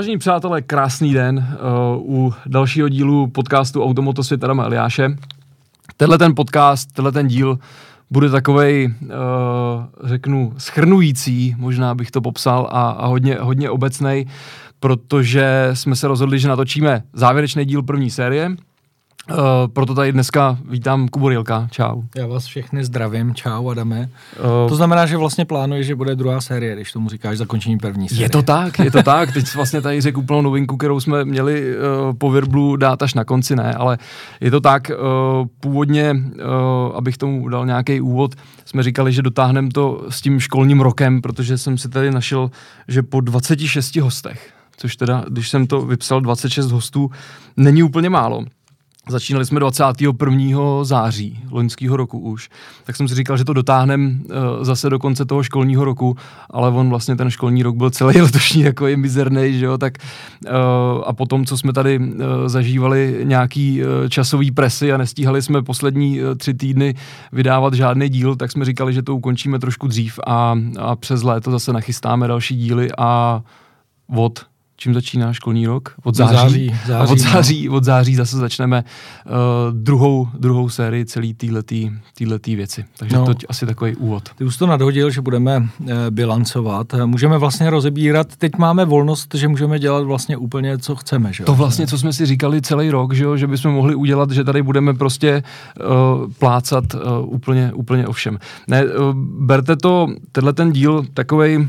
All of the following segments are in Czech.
Vážení přátelé, krásný den uh, u dalšího dílu podcastu Automoto svět Adama Eliáše. Tenhle ten podcast, tenhle ten díl bude takovej, uh, řeknu, schrnující, možná bych to popsal, a, a hodně, hodně obecnej, protože jsme se rozhodli, že natočíme závěrečný díl první série, Uh, proto tady dneska vítám Kubu Rilka. Čau. Já vás všechny zdravím. Čau, Adame. Uh, to znamená, že vlastně plánuješ, že bude druhá série, když tomu říkáš zakončení první série. Je to tak, je to tak. Teď vlastně tady řekl úplnou novinku, kterou jsme měli uh, po Virblu dát až na konci, ne, ale je to tak. Uh, původně, uh, abych tomu dal nějaký úvod, jsme říkali, že dotáhneme to s tím školním rokem, protože jsem si tady našel, že po 26 hostech, což teda, když jsem to vypsal 26 hostů, není úplně málo Začínali jsme 21. září loňského roku už, tak jsem si říkal, že to dotáhneme uh, zase do konce toho školního roku, ale on vlastně ten školní rok byl celý letošní takový mizerný, že jo, tak uh, a potom, co jsme tady uh, zažívali nějaký uh, časový presy a nestíhali jsme poslední uh, tři týdny vydávat žádný díl, tak jsme říkali, že to ukončíme trošku dřív a, a přes léto zase nachystáme další díly a od čím začíná školní rok? Od září. září, září a od září, no. od září zase začneme uh, druhou, druhou sérii celý týhletý, týhletý věci. Takže no. to asi takový úvod. Ty už to nadhodil, že budeme uh, bilancovat. Můžeme vlastně rozebírat, teď máme volnost, že můžeme dělat vlastně úplně, co chceme. Že? To vlastně, co jsme si říkali celý rok, že, jo? že bychom mohli udělat, že tady budeme prostě uh, plácat uh, úplně, úplně o všem. Ne, uh, berte to, tenhle ten díl takovej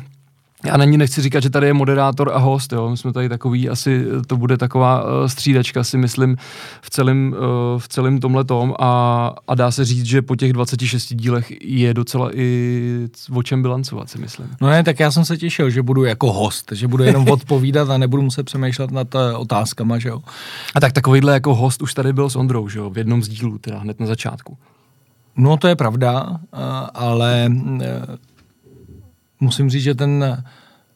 já na ní nechci říkat, že tady je moderátor a host, jo. My jsme tady takový, asi to bude taková uh, střídačka, si myslím, v celém, uh, v celém tomhle tom a, a dá se říct, že po těch 26 dílech je docela i o čem bilancovat, si myslím. No ne, tak já jsem se těšil, že budu jako host, že budu jenom odpovídat a nebudu muset přemýšlet nad uh, otázkama, že jo. A tak takovýhle jako host už tady byl s Ondrou, že jo, v jednom z dílů, teda hned na začátku. No to je pravda, ale musím říct, že ten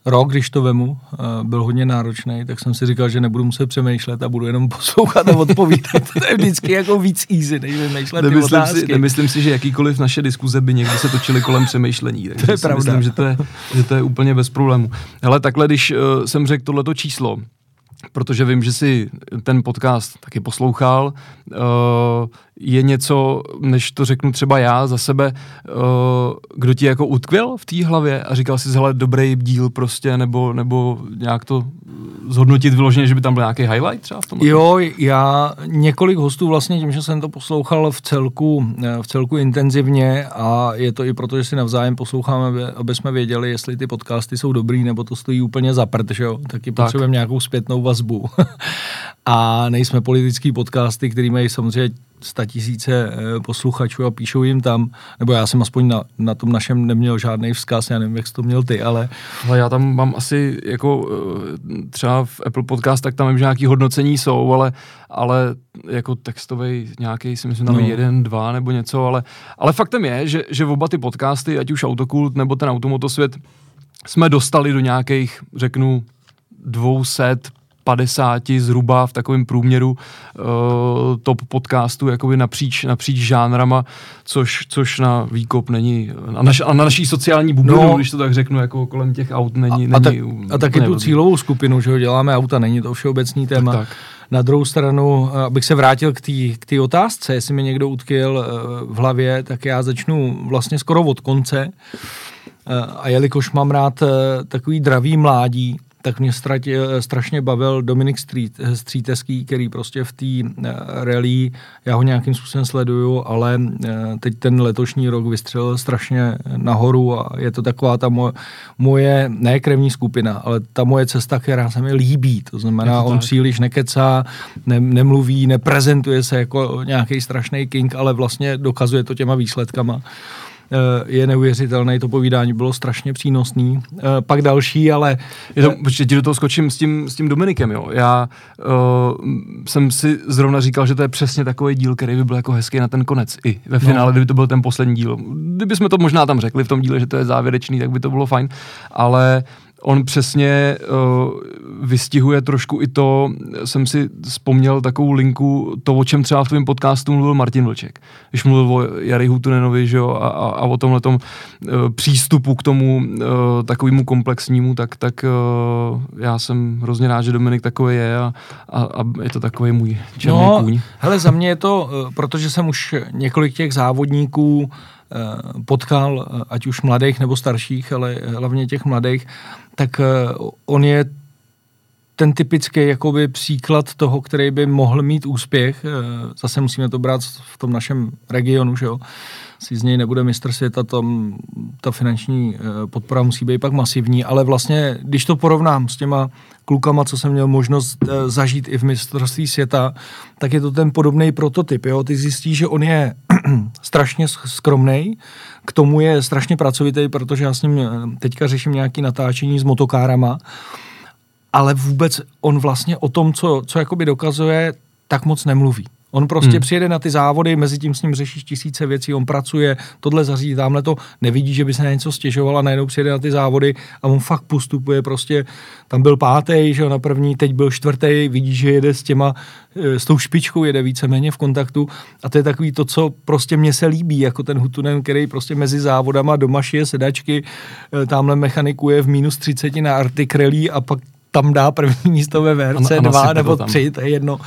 rok, když to vemu, eh, byl hodně náročný, tak jsem si říkal, že nebudu muset přemýšlet a budu jenom poslouchat a odpovídat. to je vždycky jako víc easy, než vymýšlet ty nemyslím otázky. Si, nemyslím si, že jakýkoliv naše diskuze by někdy se točily kolem přemýšlení. Takže to je pravda. Myslím, že to je, že to je úplně bez problému. Ale takhle, když uh, jsem řekl tohleto číslo, protože vím, že si ten podcast taky poslouchal, uh, je něco, než to řeknu třeba já za sebe, uh, kdo ti jako utkvěl v té hlavě a říkal si, hele, dobrý díl prostě, nebo, nebo nějak to zhodnotit vyloženě, že by tam byl nějaký highlight třeba v tom? Jo, já několik hostů vlastně tím, že jsem to poslouchal v celku, eh, v celku intenzivně a je to i proto, že si navzájem posloucháme, aby, aby jsme věděli, jestli ty podcasty jsou dobrý, nebo to stojí úplně za prd, že jo? Taky tak. potřebujeme nějakou zpětnou vazbu. a nejsme politický podcasty, který mají samozřejmě tisíce eh, posluchačů a píšou jim tam, nebo já jsem aspoň na, na tom našem neměl žádný vzkaz, já nevím, jak jsi to měl ty, ale... ale já tam mám asi jako eh, třeba v Apple Podcast, tak tam vím, že nějaký hodnocení jsou, ale, ale jako textový nějaký si myslím tam no. jeden, dva nebo něco, ale, ale faktem je, že, že oba ty podcasty, ať už Autokult nebo ten Automotosvět, jsme dostali do nějakých, řeknu, 200 50 zhruba v takovém průměru uh, top podcastu jakoby napříč, napříč žánrama, což, což na výkop není, a, naš, na naší sociální bublině, no, když to tak řeknu, jako kolem těch aut není. A, není, a, tak, a taky tu cílovou skupinu, že ho děláme auta, není to všeobecný téma. Tak, tak. Na druhou stranu, abych se vrátil k té otázce, jestli mi někdo utkvěl eh, v hlavě, tak já začnu vlastně skoro od konce. Eh, a jelikož mám rád takový dravý mládí, tak mě stratě, strašně bavil Dominik Street, Stříteský, který prostě v té uh, rally, já ho nějakým způsobem sleduju, ale teď ten letošní rok vystřelil strašně nahoru a je to taková ta moje, moje, ne krevní skupina, ale ta moje cesta, která se mi líbí. To znamená, to on tak. příliš nekecá, ne, nemluví, neprezentuje se jako nějaký strašný king, ale vlastně dokazuje to těma výsledkama. Eh, je neuvěřitelné, to povídání bylo strašně přínosný. Eh, pak další, ale... Je to, počkej, ti do toho skočím s tím, s tím Dominikem, jo. Já uh, jsem si zrovna říkal, že to je přesně takový díl, který by byl jako hezký na ten konec i ve finále, no. kdyby to byl ten poslední díl. Kdyby jsme to možná tam řekli v tom díle, že to je závěrečný, tak by to bylo fajn, ale on přesně uh, vystihuje trošku i to, jsem si vzpomněl takovou linku, to, o čem třeba v tvém podcastu mluvil Martin Vlček. Když mluvil o Jari Hutunenovi že jo, a, a, a o tomhle uh, přístupu k tomu uh, takovému komplexnímu, tak, tak uh, já jsem hrozně rád, že Dominik takový je a, a, a je to takový můj černý no, kůň. Hele, za mě je to, protože jsem už několik těch závodníků Eh, potkal, eh, ať už mladých nebo starších, ale hlavně těch mladých, tak eh, on je ten typický jakoby příklad toho, který by mohl mít úspěch. Zase musíme to brát v tom našem regionu, že jo si z něj nebude mistr světa, tam ta finanční eh, podpora musí být pak masivní, ale vlastně, když to porovnám s těma klukama, co jsem měl možnost eh, zažít i v mistrovství světa, tak je to ten podobný prototyp. Jo? Ty zjistíš, že on je strašně skromný, k tomu je strašně pracovitý, protože já s ním eh, teďka řeším nějaké natáčení s motokárama, ale vůbec on vlastně o tom, co, co jakoby dokazuje, tak moc nemluví. On prostě hmm. přijede na ty závody, mezi tím s ním řešíš tisíce věcí, on pracuje, tohle zařídí, tamhle to, nevidí, že by se na něco stěžoval a najednou přijede na ty závody a on fakt postupuje prostě, tam byl pátý, že na první, teď byl čtvrtý, vidí, že jede s těma, eh, s tou špičkou jede víceméně v kontaktu a to je takový to, co prostě mně se líbí, jako ten Hutunen, který prostě mezi závodama doma šije sedačky, eh, tamhle mechanikuje v minus 30 na artikrelí a pak tam dá první místo ve VRC a, 2 nebo 3, to je jedno.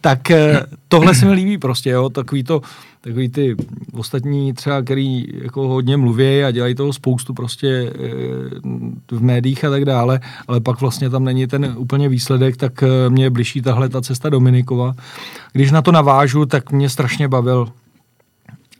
Tak eh, tohle se mi líbí prostě, jo, takový to, takový ty ostatní třeba, který jako hodně mluví a dělají toho spoustu prostě eh, v médiích a tak dále, ale pak vlastně tam není ten úplně výsledek, tak eh, mě bližší tahle ta cesta Dominikova. Když na to navážu, tak mě strašně bavil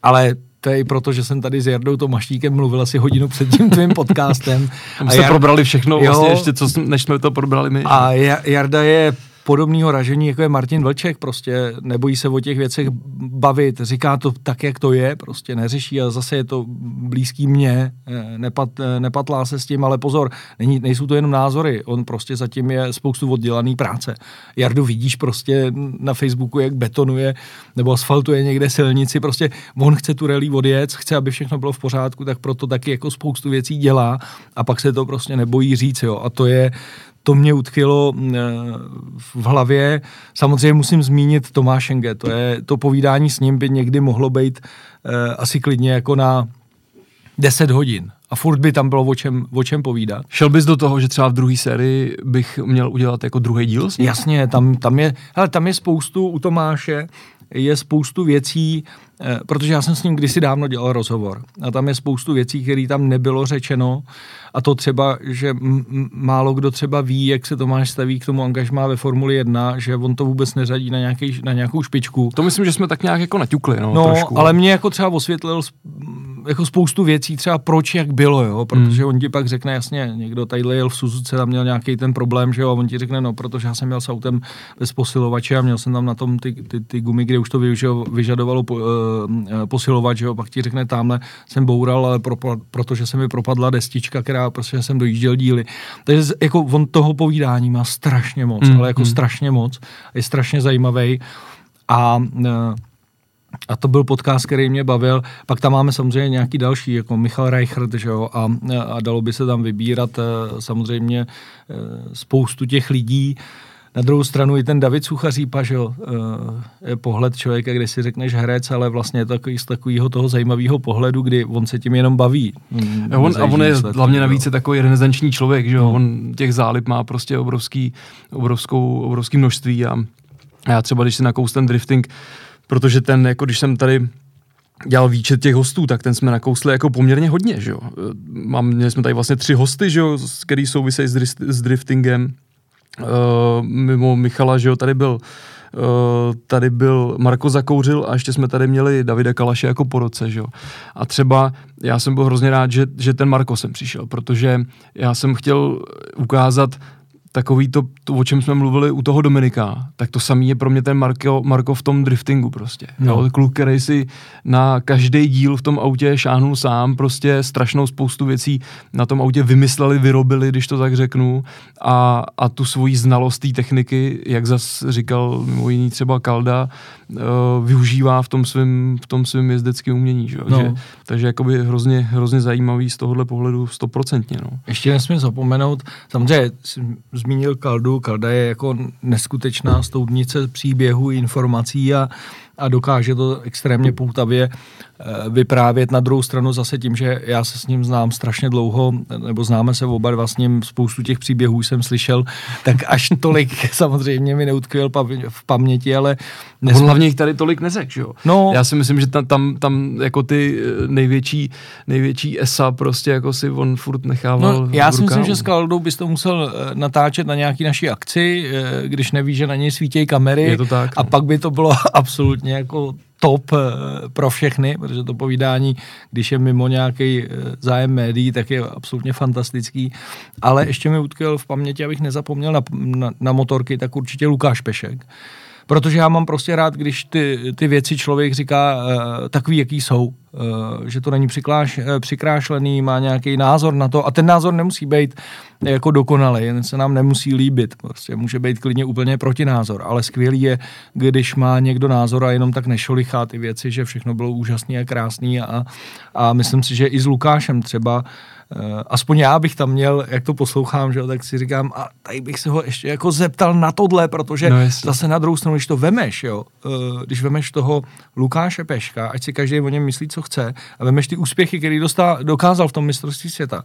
ale to je i proto, že jsem tady s Jardou Tomaštíkem mluvil asi hodinu před tím tvým podcastem. a jsme Jar... probrali všechno, vlastně jo, ještě, co, než jsme to probrali my. A Jarda je podobného ražení, jako je Martin Vlček, prostě nebojí se o těch věcech bavit, říká to tak, jak to je, prostě neřeší a zase je to blízký mně, eh, nepat, eh, nepatlá se s tím, ale pozor, není, nejsou to jenom názory, on prostě zatím je spoustu oddělaný práce. Jardu vidíš prostě na Facebooku, jak betonuje nebo asfaltuje někde silnici, prostě on chce tu rally odjet, chce, aby všechno bylo v pořádku, tak proto taky jako spoustu věcí dělá a pak se to prostě nebojí říct, jo, a to je, to mě utkvělo eh, v hlavě. Samozřejmě musím zmínit Tomášenge, to je to povídání s ním by někdy mohlo být eh, asi klidně jako na 10 hodin. A furt by tam bylo o čem, o čem povídat. Šel bys do toho, že třeba v druhé sérii bych měl udělat jako druhý díl s ním? Jasně, tam, tam, je, hele, tam je spoustu u Tomáše, je spoustu věcí, protože já jsem s ním kdysi dávno dělal rozhovor a tam je spoustu věcí, které tam nebylo řečeno a to třeba, že m- málo kdo třeba ví, jak se Tomáš staví k tomu angažmá ve Formuli 1, že on to vůbec neřadí na, nějaký, na nějakou špičku. To myslím, že jsme tak nějak jako naťukli, no, no trošku. ale mě jako třeba osvětlil jako spoustu věcí, třeba proč, jak bylo, jo, protože hmm. on ti pak řekne jasně, někdo tady jel v Suzuce, tam měl nějaký ten problém, že jo, a on ti řekne, no, protože já jsem měl s autem bez posilovače a měl jsem tam na tom ty, ty, ty gumy, kde už to vyžadovalo po, uh, posilovač, že jo, pak ti řekne, tamhle jsem boural, ale pro, protože se mi propadla destička, která prostě jsem dojížděl díly. Takže jako on toho povídání má strašně moc, hmm. ale jako hmm. strašně moc, je strašně zajímavý a uh, a to byl podcast, který mě bavil. Pak tam máme samozřejmě nějaký další, jako Michal Reichert, že jo, a, a dalo by se tam vybírat eh, samozřejmě eh, spoustu těch lidí. Na druhou stranu i ten David Suchařípa, že jo, eh, je pohled člověka, kde si řekneš herec, ale vlastně je takový z takového toho zajímavého pohledu, kdy on se tím jenom baví. A on, a on je výsledky, hlavně navíc je takový renesanční člověk, že jo, no. on těch zálib má prostě obrovský, obrovskou, obrovský množství a já třeba, když si nakouslím drifting, protože ten, jako když jsem tady dělal výčet těch hostů, tak ten jsme nakousli jako poměrně hodně, že jo. Mám, měli jsme tady vlastně tři hosty, že jo, který souvisejí s, s driftingem. Uh, mimo Michala, že jo, tady byl Uh, tady byl Marko Zakouřil a ještě jsme tady měli Davida Kalaše jako po roce, že jo. A třeba já jsem byl hrozně rád, že, že ten Marko sem přišel, protože já jsem chtěl ukázat takový to, to, o čem jsme mluvili u toho Dominika, tak to samý je pro mě ten Marko, Marko v tom driftingu prostě. No. Jo, kluk, který si na každý díl v tom autě šáhnul sám, prostě strašnou spoustu věcí na tom autě vymysleli, vyrobili, když to tak řeknu, a, a tu svoji znalost té techniky, jak zas říkal mimo jiný třeba Kalda, uh, využívá v tom svém v tom svým jezdeckém umění. Že? No. Že, takže jakoby hrozně, hrozně zajímavý z tohohle pohledu stoprocentně. No. Ještě nesmím zapomenout, samozřejmě zmínil Kaldu, Kalda je jako neskutečná stoudnice příběhů, informací a, a dokáže to extrémně poutavě Eh, vyprávět. Na druhou stranu zase tím, že já se s ním znám strašně dlouho, nebo známe se oba dva s ním, spoustu těch příběhů jsem slyšel, tak až tolik samozřejmě mi neutkvěl v paměti, ale... Nesmí... On hlavně jich tady tolik nezek, že jo? No, já si myslím, že tam, tam, tam jako ty eh, největší, největší esa prostě jako si on furt nechával no, Já si myslím, že s Kaldou bys to musel eh, natáčet na nějaký naší akci, když neví, že na něj svítějí kamery. Je to tak. A no. pak by to bylo absolutně jako top eh, pro všechny, protože to povídání, když je mimo nějaký eh, zájem médií, tak je absolutně fantastický. Ale ještě mi utkvěl v paměti, abych nezapomněl na, na, na motorky, tak určitě Lukáš Pešek. Protože já mám prostě rád, když ty, ty věci člověk říká uh, takový, jaký jsou. Uh, že to není přikláš, uh, přikrášlený, má nějaký názor na to. A ten názor nemusí být jako dokonalý, jen se nám nemusí líbit. Prostě může být klidně úplně protinázor. Ale skvělý je, když má někdo názor a jenom tak nešolichá ty věci, že všechno bylo úžasné a krásný. A, a myslím si, že i s Lukášem třeba Eh, aspoň já bych tam měl, jak to poslouchám, že tak si říkám, a tady bych se ho ještě jako zeptal na tohle, protože no zase na druhou stranu, když to vemeš, jo, eh, když vemeš toho Lukáše Peška, ať si každý o něm myslí, co chce, a vemeš ty úspěchy, který dostal, dokázal v tom mistrovství světa,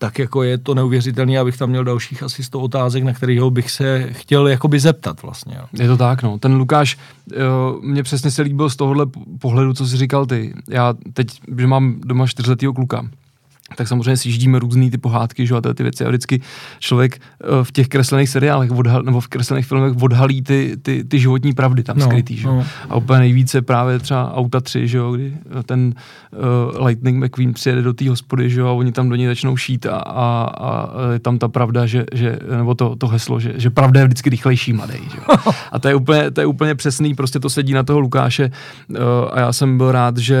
tak jako je to neuvěřitelný, abych tam měl dalších asi 100 otázek, na kterého bych se chtěl jakoby zeptat vlastně. Jo. Je to tak, no. Ten Lukáš, jo, mě přesně se líbil z tohohle pohledu, co jsi říkal ty. Já teď, že mám doma čtyřletýho kluka, tak samozřejmě sjíždíme různý ty pohádky, že, a ty věci. A vždycky člověk eh, v těch kreslených seriálech odhal, nebo v kreslených filmech odhalí ty, ty, ty životní pravdy tam no, skrytý. Že? No. A úplně nejvíce právě třeba Auta 3, že, kdy ten uh, Lightning McQueen přijede do té hospody že, a oni tam do něj začnou šít a, a, a je tam ta pravda, že, že nebo to, to heslo, že, že pravda je vždycky rychlejší mladej. Že? A to je, úplně, to je úplně přesný, prostě to sedí na toho Lukáše uh, a já jsem byl rád, že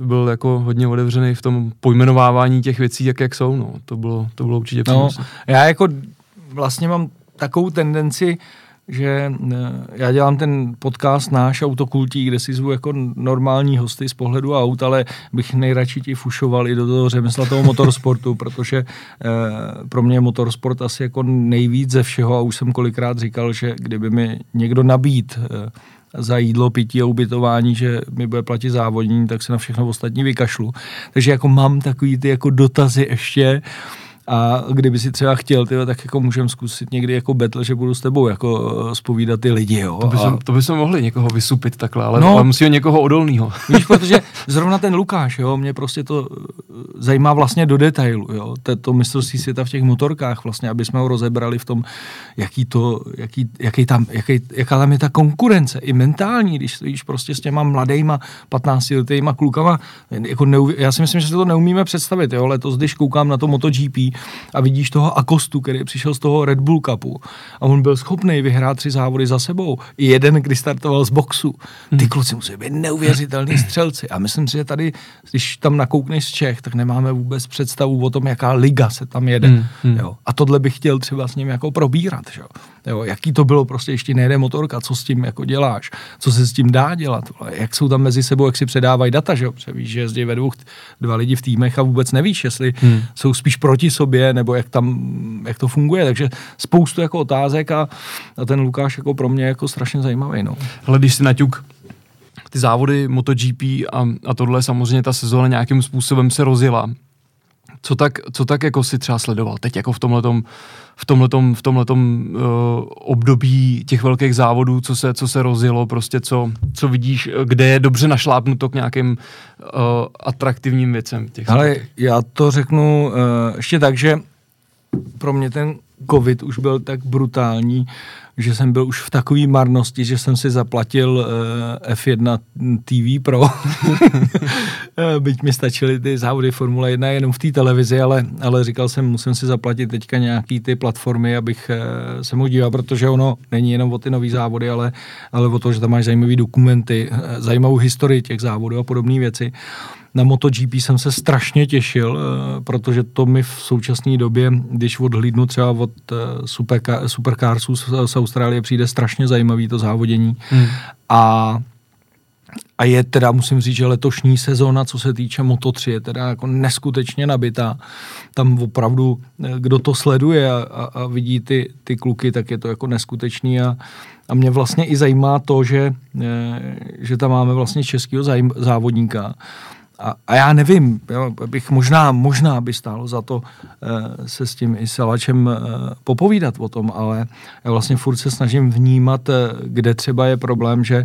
byl jako hodně otevřený v tom pojmenovávání těch věcí, jak, jak jsou, no. To bylo, to bylo určitě no, Já jako vlastně mám takovou tendenci, že eh, já dělám ten podcast náš Autokultí, kde si zvu jako normální hosty z pohledu aut, ale bych nejradši ti fušoval i do toho řemesla toho motorsportu, protože eh, pro mě je motorsport asi jako nejvíc ze všeho a už jsem kolikrát říkal, že kdyby mi někdo nabít eh, za jídlo, pití a ubytování, že mi bude platit závodní, tak se na všechno ostatní vykašlu. Takže jako mám takový ty jako dotazy ještě, a kdyby si třeba chtěl, tyhle, tak jako můžeme zkusit někdy jako battle, že budu s tebou jako spovídat ty lidi, jo. To by, a... to by jsme mohli někoho vysupit takhle, ale, no, ale musíme někoho odolného. Víš, protože zrovna ten Lukáš, jo, mě prostě to eh, zajímá vlastně do detailu, jo. To, to mistrovství světa v těch motorkách vlastně, aby jsme ho rozebrali v tom, jaký to, jaký, jaký tam, jaký, jaká tam je ta konkurence, i mentální, když stojíš prostě s těma mladýma 15 letýma klukama, jako neuví, já si myslím, že si to neumíme představit, jo, letos, když koukám na to MotoGP, a vidíš toho Akostu, který přišel z toho Red Bull Cupu a on byl schopný vyhrát tři závody za sebou. I jeden, kdy startoval z boxu. Ty hmm. kluci musí být neuvěřitelní střelci a myslím si, že tady, když tam nakoukneš z Čech, tak nemáme vůbec představu o tom, jaká liga se tam jede. Hmm. hmm. Jo. A tohle bych chtěl třeba s ním jako probírat. Že? Jo, jaký to bylo, prostě ještě nejde motorka, co s tím jako děláš, co se s tím dá dělat, jak jsou tam mezi sebou, jak si předávají data, že jo, víš, že jezdí ve dvou, dva lidi v týmech a vůbec nevíš, jestli hmm. jsou spíš proti sobě, nebo jak tam, jak to funguje, takže spoustu jako otázek a, a ten Lukáš jako pro mě jako strašně zajímavý, no. Ale když si naťuk ty závody MotoGP a, a tohle samozřejmě ta sezóna nějakým způsobem se rozjela, co tak, co tak jako si třeba sledoval teď jako v tomhletom v tomhletom, v tomhletom uh, období těch velkých závodů, co se, co se rozjelo, prostě co, co vidíš, kde je dobře našlápnuto k nějakým uh, atraktivním věcem. Těch Ale já to řeknu uh, ještě tak, že pro mě ten covid už byl tak brutální, že jsem byl už v takové marnosti, že jsem si zaplatil uh, F1 TV Pro. Eh, byť mi stačily ty závody Formule 1 jenom v té televizi, ale, ale říkal jsem, musím si zaplatit teďka nějaký ty platformy, abych uh, se mohl dívat, protože ono není jenom o ty nové závody, ale, ale o to, že tam máš zajímavé dokumenty, uh, zajímavou historii těch závodů a podobné věci. Na MotoGP jsem se strašně těšil, protože to mi v současné době, když odhlídnu třeba od supercarsů z Austrálie, přijde strašně zajímavý to závodění. Hmm. A a je teda, musím říct, že letošní sezóna, co se týče Moto3, je teda jako neskutečně nabitá. Tam opravdu, eh, kdo to sleduje a, a, a vidí ty, ty kluky, tak je to jako neskutečný a, a mě vlastně i zajímá to, že, eh, že tam máme vlastně českého závodníka, a, a já nevím, jo, bych možná, možná by stálo za to e, se s tím i Salačem e, popovídat o tom, ale já vlastně furt se snažím vnímat, e, kde třeba je problém, že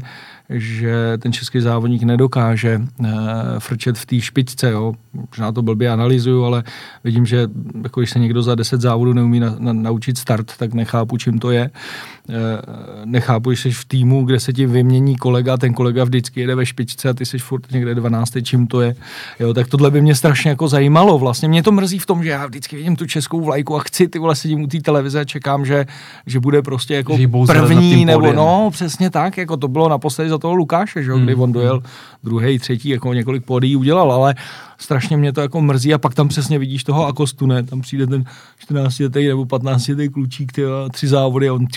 že ten český závodník nedokáže uh, frčet v té špičce. Jo. Možná to blbě analyzuju, ale vidím, že jako když se někdo za 10 závodů neumí na, na, naučit start, tak nechápu, čím to je. Uh, nechápu, že jsi v týmu, kde se ti vymění kolega, ten kolega vždycky jede ve špičce a ty jsi furt někde 12. čím to je. Jo, tak tohle by mě strašně jako zajímalo. Vlastně mě to mrzí v tom, že já vždycky vidím tu českou vlajku a chci ty vole sedím u té televize a čekám, že, že bude prostě jako první, nebo no, přesně tak, jako to bylo naposledy za toho Lukáše, že? kdy hmm. on dojel druhý, třetí, jako několik pódií udělal, ale strašně mě to jako mrzí a pak tam přesně vidíš toho Akostu, ne? Tam přijde ten 14 letý nebo 15 letý klučík, ty tři závody a on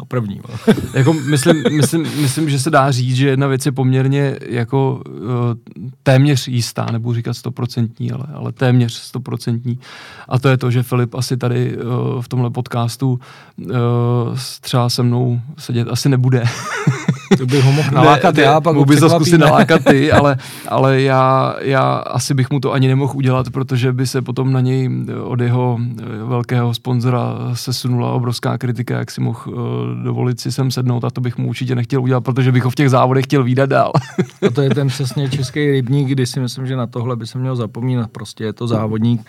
a první. jako myslím, myslím, myslím, že se dá říct, že jedna věc je poměrně jako uh, téměř jistá, nebudu říkat stoprocentní, ale, ale téměř stoprocentní. A to je to, že Filip asi tady uh, v tomhle podcastu uh, třeba se mnou sedět asi nebude. To bych ho mohl nalákat ne, já, pak bys to zkusit nalákat ty, ale, ale já, já asi bych mu to ani nemohl udělat, protože by se potom na něj od jeho velkého sponzora sesunula obrovská kritika, jak si mohl uh, dovolit si sem sednout a to bych mu určitě nechtěl udělat, protože bych ho v těch závodech chtěl výdat dál. a to je ten přesně český rybník, kdy si myslím, že na tohle by se měl zapomínat. Prostě je to závodník,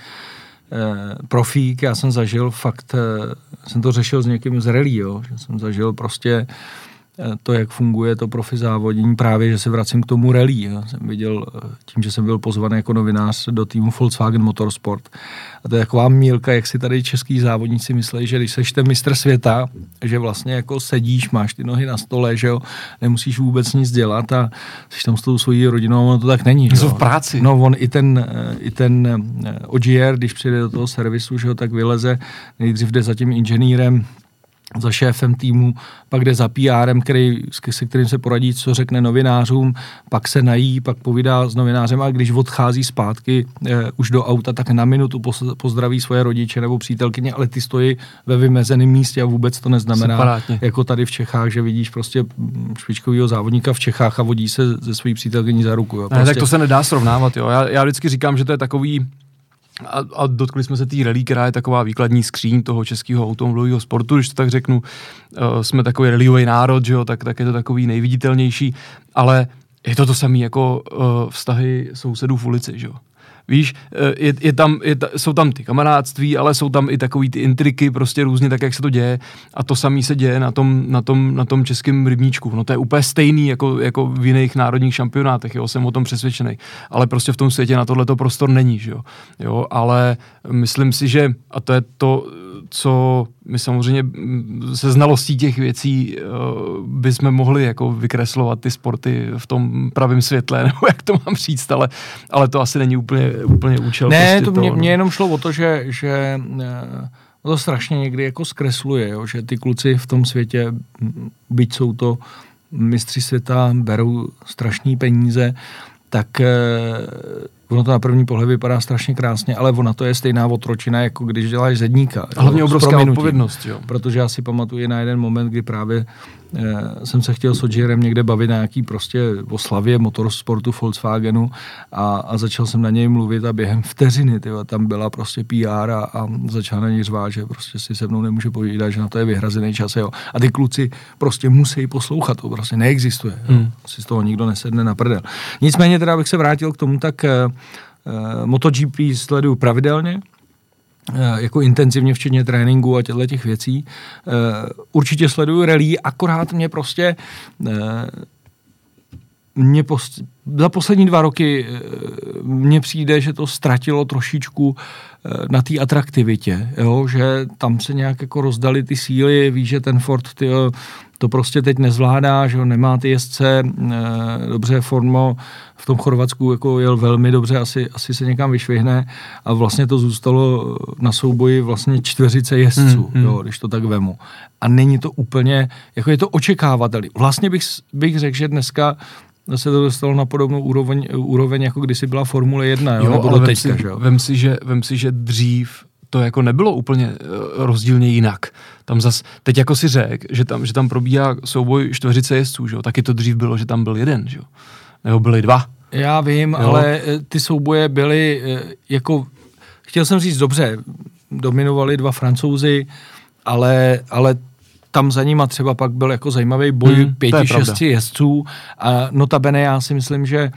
eh, profík, já jsem zažil fakt, eh, jsem to řešil s někým z rally, jo, že jsem zažil prostě Eh, to, jak funguje to profi závodění, právě, že se vracím k tomu rally. Já jsem viděl, eh, tím, že jsem byl pozvaný jako novinář do týmu Volkswagen Motorsport. A to je taková mílka, jak si tady český závodníci myslí, že když seš ten mistr světa, že vlastně jako sedíš, máš ty nohy na stole, že jo, nemusíš vůbec nic dělat a jsi tam s tou svojí rodinou, ono to tak není. Jsou v práci. No on i ten, eh, i ten OGR, když přijde do toho servisu, že jo, tak vyleze, nejdřív jde za tím inženýrem, za šéfem týmu, pak jde za PRem, který, se kterým se poradí, co řekne novinářům, pak se nají, pak povídá s novinářem a když odchází zpátky eh, už do auta, tak na minutu pozdraví svoje rodiče nebo přítelkyně, ale ty stojí ve vymezeném místě a vůbec to neznamená, Separátně. jako tady v Čechách, že vidíš prostě špičkového závodníka v Čechách a vodí se ze svojí přítelkyní za ruku. Jo. Prostě. Ne, tak to se nedá srovnávat. Jo. Já, já vždycky říkám, že to je takový a, a dotkli jsme se té rally, která je taková výkladní skříň toho českého automobilového sportu, když to tak řeknu. Uh, jsme takový rallyový národ, že jo, tak, tak je to takový nejviditelnější, ale je to to samé jako uh, vztahy sousedů v ulici, že jo. Víš, eh, je, je tam, je, jsou tam ty kamarádství, ale jsou tam i takový ty intriky, prostě různě tak, jak se to děje. A to samé se děje na tom, na tom, na tom českém rybníčku. No to je úplně stejný jako, jako v jiných národních šampionátech, jo, jsem o tom přesvědčený. Ale prostě v tom světě na tohleto prostor není, že jo. jo. Ale myslím si, že, a to je to, co my samozřejmě se znalostí těch věcí uh, bychom mohli jako vykreslovat ty sporty v tom pravém světle, nebo jak to mám říct, ale, ale to asi není úplně, úplně účel. Ne, prostě to mě, no. mě jenom šlo o to, že, že uh, to strašně někdy jako zkresluje, jo, že ty kluci v tom světě, byť jsou to mistři světa, berou strašní peníze, tak uh, Ono to na první pohled vypadá strašně krásně, ale ona to je stejná otročina, jako když děláš zedníka. A hlavně obrovská odpovědnost. Jo. Protože já si pamatuju na jeden moment, kdy právě eh, jsem se chtěl s Odžierem někde bavit na nějaký prostě oslavě motorsportu Volkswagenu a, a začal jsem na něj mluvit a během vteřiny tyjo, tam byla prostě PR a, a začal na něj řvát, že prostě si se mnou nemůže povídat, že na to je vyhrazený čas. Jo. A ty kluci prostě musí poslouchat, to prostě neexistuje. Hmm. Si z toho nikdo nesedne na prdel. Nicméně teda bych se vrátil k tomu, tak uh, MotoGP sleduju pravidelně, Eh, jako intenzivně, včetně tréninku a těchto těch věcí. Eh, určitě sleduju rally, akorát mě prostě eh, mě post, za poslední dva roky mně přijde, že to ztratilo trošičku na té atraktivitě, jo? že tam se nějak jako rozdali ty síly, víš, že ten Ford ty, to prostě teď nezvládá, že ho nemá ty jezdce, dobře formo, v tom Chorvatsku jako jel velmi dobře, asi, asi se někam vyšvihne a vlastně to zůstalo na souboji vlastně čtveřice jezdců, hmm, hmm. Jo, když to tak vemu. A není to úplně, jako je to očekávatelný. Vlastně bych, bych řekl, že dneska se to dostalo na podobnou úroveň, úroveň jako kdysi byla Formule 1, jo, jo nebo ale vem, teďka, si, že jo? Vem, si, že, vem si, že dřív to jako nebylo úplně uh, rozdílně jinak. Tam zas, teď jako si řek, že tam, že tam probíhá souboj čtveřice jezdců, že jo? taky to dřív bylo, že tam byl jeden, že jo? nebo byly dva. Já vím, jo. ale eh, ty souboje byly eh, jako, chtěl jsem říct dobře, dominovali dva francouzi, ale, ale tam za nima třeba pak byl jako zajímavý boj hmm, pěti, šesti jezdců. A notabene já si myslím, že e,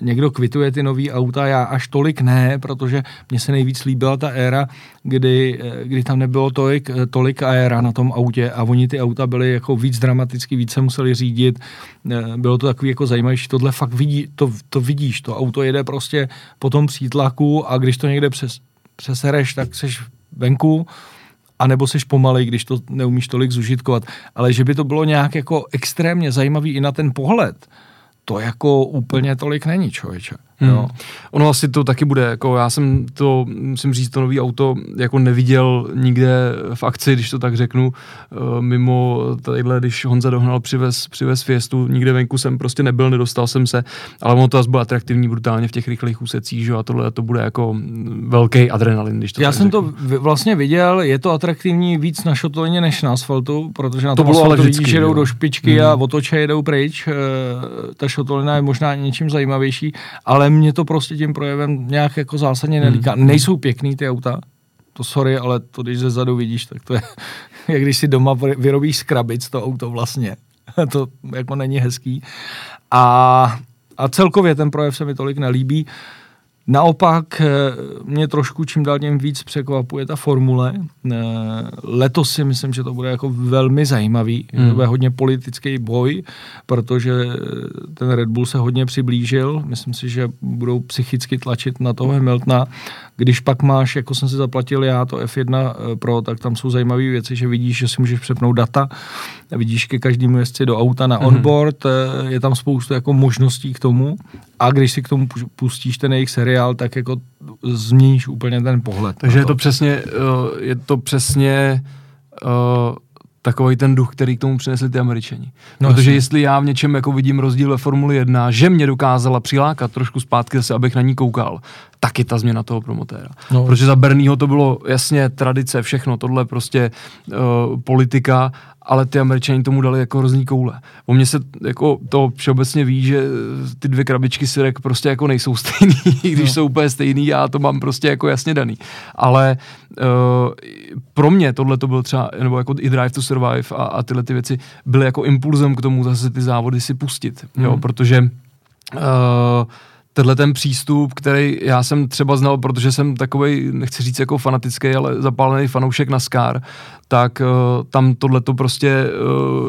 někdo kvituje ty nový auta, já až tolik ne, protože mně se nejvíc líbila ta éra, kdy, e, kdy tam nebylo tolik, tolik aéra na tom autě a oni ty auta byly jako víc dramaticky, víc se museli řídit, e, bylo to takový jako zajímavější, tohle fakt vidí, to, to vidíš, to auto jede prostě po tom přítlaku a když to někde přes, přesereš, tak seš venku, a nebo seš pomalej, když to neumíš tolik zužitkovat. Ale že by to bylo nějak jako extrémně zajímavý i na ten pohled, to jako úplně tolik není, člověče. Hmm. Jo. Ono asi to taky bude, jako já jsem to, musím říct, to nový auto jako neviděl nikde v akci, když to tak řeknu, uh, mimo tadyhle, když Honza dohnal přivez, přivez Fiestu, nikde venku jsem prostě nebyl, nedostal jsem se, ale ono to asi bude atraktivní brutálně v těch rychlých úsecích, že a tohle to bude jako velký adrenalin, když to Já jsem řeknu. to vlastně viděl, je to atraktivní víc na šotolině než na asfaltu, protože na to bylo ale vždycky, že jdou do špičky hmm. a otoče jedou pryč, uh, ta šotolina je možná něčím zajímavější, ale ale mě to prostě tím projevem nějak jako zásadně nelíká. Hmm. Nejsou pěkný ty auta, to sorry, ale to když ze zadu vidíš, tak to je, jak když si doma vyrobíš z krabic to auto vlastně. to jako není hezký. A, a celkově ten projev se mi tolik nelíbí. Naopak eh, mě trošku čím dál tím víc překvapuje ta formule. Eh, letos si myslím, že to bude jako velmi zajímavý. Hmm. To bude hodně politický boj, protože ten Red Bull se hodně přiblížil. Myslím si, že budou psychicky tlačit na toho Hamiltona když pak máš, jako jsem si zaplatil já, to F1 eh, Pro, tak tam jsou zajímavé věci, že vidíš, že si můžeš přepnout data, vidíš ke každému jezdci do auta na mhm. onboard, mm-hmm. je tam spoustu jako možností k tomu a když si k tomu pustíš ten jejich seriál, tak jako změníš úplně ten pohled. Takže to. je to přesně, eh, je to přesně takový ten duch, který k tomu přinesli ty američani. No, Protože jasný. jestli já v něčem jako vidím rozdíl ve Formuli 1, že mě dokázala přilákat trošku zpátky zase, abych na ní koukal, taky ta změna toho promotéra. No. Protože za Bernieho to bylo jasně tradice, všechno, tohle prostě uh, politika, ale ty američani tomu dali jako hrozný koule. O mě se jako to všeobecně ví, že ty dvě krabičky syrek prostě jako nejsou stejný, když no. jsou úplně stejný, já to mám prostě jako jasně daný. Ale uh, pro mě tohle to byl třeba, nebo jako i Drive to Survive a, a tyhle ty věci byly jako impulzem k tomu zase ty závody si pustit, jo, protože uh, tenhle ten přístup, který já jsem třeba znal, protože jsem takový, nechci říct jako fanatický, ale zapálený fanoušek NASCAR, tak uh, tam tohle to prostě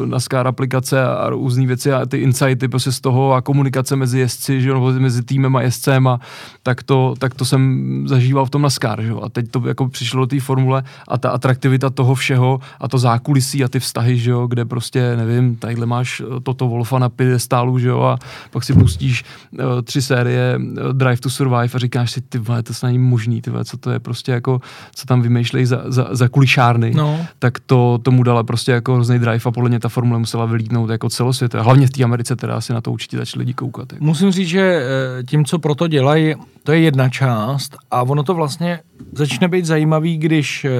uh, NASCAR aplikace a různé věci a ty insighty prostě z toho a komunikace mezi jezdci, že, nebo mezi týmem a jezdcem a tak to, tak to jsem zažíval v tom NASCAR, že? a teď to jako přišlo do té formule a ta atraktivita toho všeho a to zákulisí a ty vztahy, že jo, kde prostě, nevím, tadyhle máš eh, toto Wolfa na piedestálu, že jo, a pak si pustíš uh, tři série uh, Drive to Survive a říkáš si, ty vole, to není možný, ty vole, co to je prostě jako, co tam vymýšlejí za, za, za kulišárny. No tak to tomu dala prostě jako hrozný drive a podle mě ta formule musela vylítnout jako celosvět. Hlavně v té Americe teda asi na to určitě začali lidi koukat. Jako. Musím říct, že eh, tím, co proto dělají, to je jedna část a ono to vlastně začne být zajímavý, když, eh,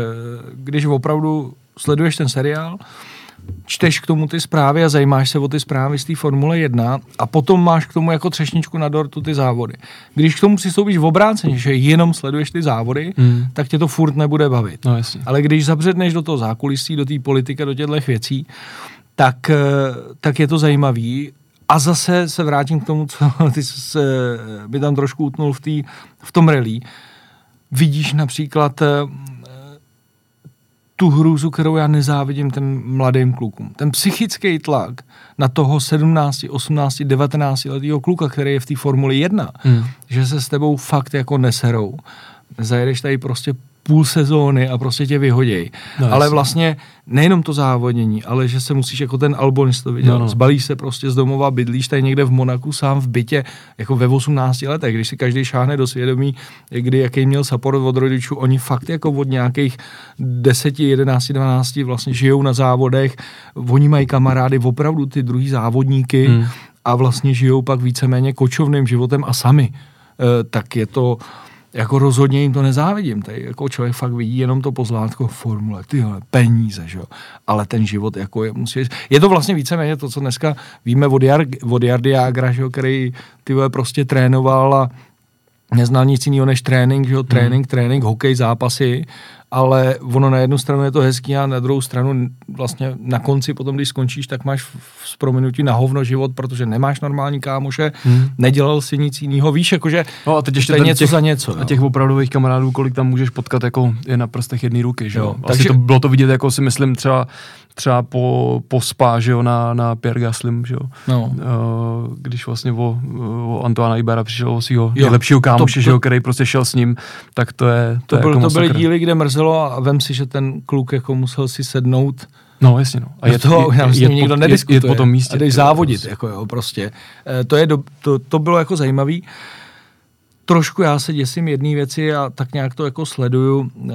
když opravdu sleduješ ten seriál, čteš k tomu ty zprávy a zajímáš se o ty zprávy z té Formule 1 a potom máš k tomu jako třešničku na dortu ty závody. Když k tomu přistoupíš v obráceně, že jenom sleduješ ty závody, hmm. tak tě to furt nebude bavit. No, jasně. Ale když zabředneš do toho zákulisí, do té politiky, do těchto věcí, tak, eh, tak je to zajímavý. A zase se vrátím k tomu, co ty se, by tam trošku utnul v, tý, v tom rally vidíš například tu hrůzu, kterou já nezávidím těm mladým klukům. Ten psychický tlak na toho 17, 18, 19 letého kluka, který je v té Formuli 1, hmm. že se s tebou fakt jako neserou. Zajedeš tady prostě půl sezóny a prostě tě vyhoděj. No, ale vlastně nejenom to závodnění, ale že se musíš jako ten albonist to viděl, no, no. zbalíš se prostě z domova, bydlíš tady někde v Monaku sám v bytě, jako ve 18 letech, když si každý šáhne do svědomí, kdy jaký měl support od rodičů, oni fakt jako od nějakých 10, 11, 12 vlastně žijou na závodech, oni mají kamarády, opravdu ty druhý závodníky hmm. a vlastně žijou pak víceméně kočovným životem a sami. E, tak je to, jako rozhodně jim to nezávidím. Tady jako člověk fakt vidí jenom to pozlátko formule, tyhle peníze, že jo. Ale ten život jako je, musí, je to vlastně víceméně to, co dneska víme od, Jar, od Jardy Jagra, že který tyhle prostě trénoval a neznal nic jiného než trénink, že jo, trénink, hmm. trénink, hokej, zápasy ale ono na jednu stranu je to hezký a na druhou stranu vlastně na konci potom, když skončíš, tak máš s prominutí na hovno život, protože nemáš normální kámoše, hmm. nedělal si nic jiného, víš, jakože no a teď ještě to je něco těch, za něco. A těch opravdových kamarádů, kolik tam můžeš potkat, jako je na prstech jedné ruky, že jo. Takže to bylo to vidět, jako si myslím třeba třeba po, po spa, že jo, na, na Pierre Gaslim, že jo. No. Uh, když vlastně o, o Antoana Ibera přišel o svého nejlepšího kámoše, to, že jo, který prostě šel s ním, tak to je To, to, je byl, jako to byly díly, kde mrzelo a vem si, že ten kluk jako musel si sednout No, jasně, no. A je to, já s ním nikdo nediskutuje. Je, je po tom místě. A jdeš závodit, jako jo, prostě. E, to, je do, to, to bylo jako zajímavý trošku já se děsím jedné věci a tak nějak to jako sleduju, eh,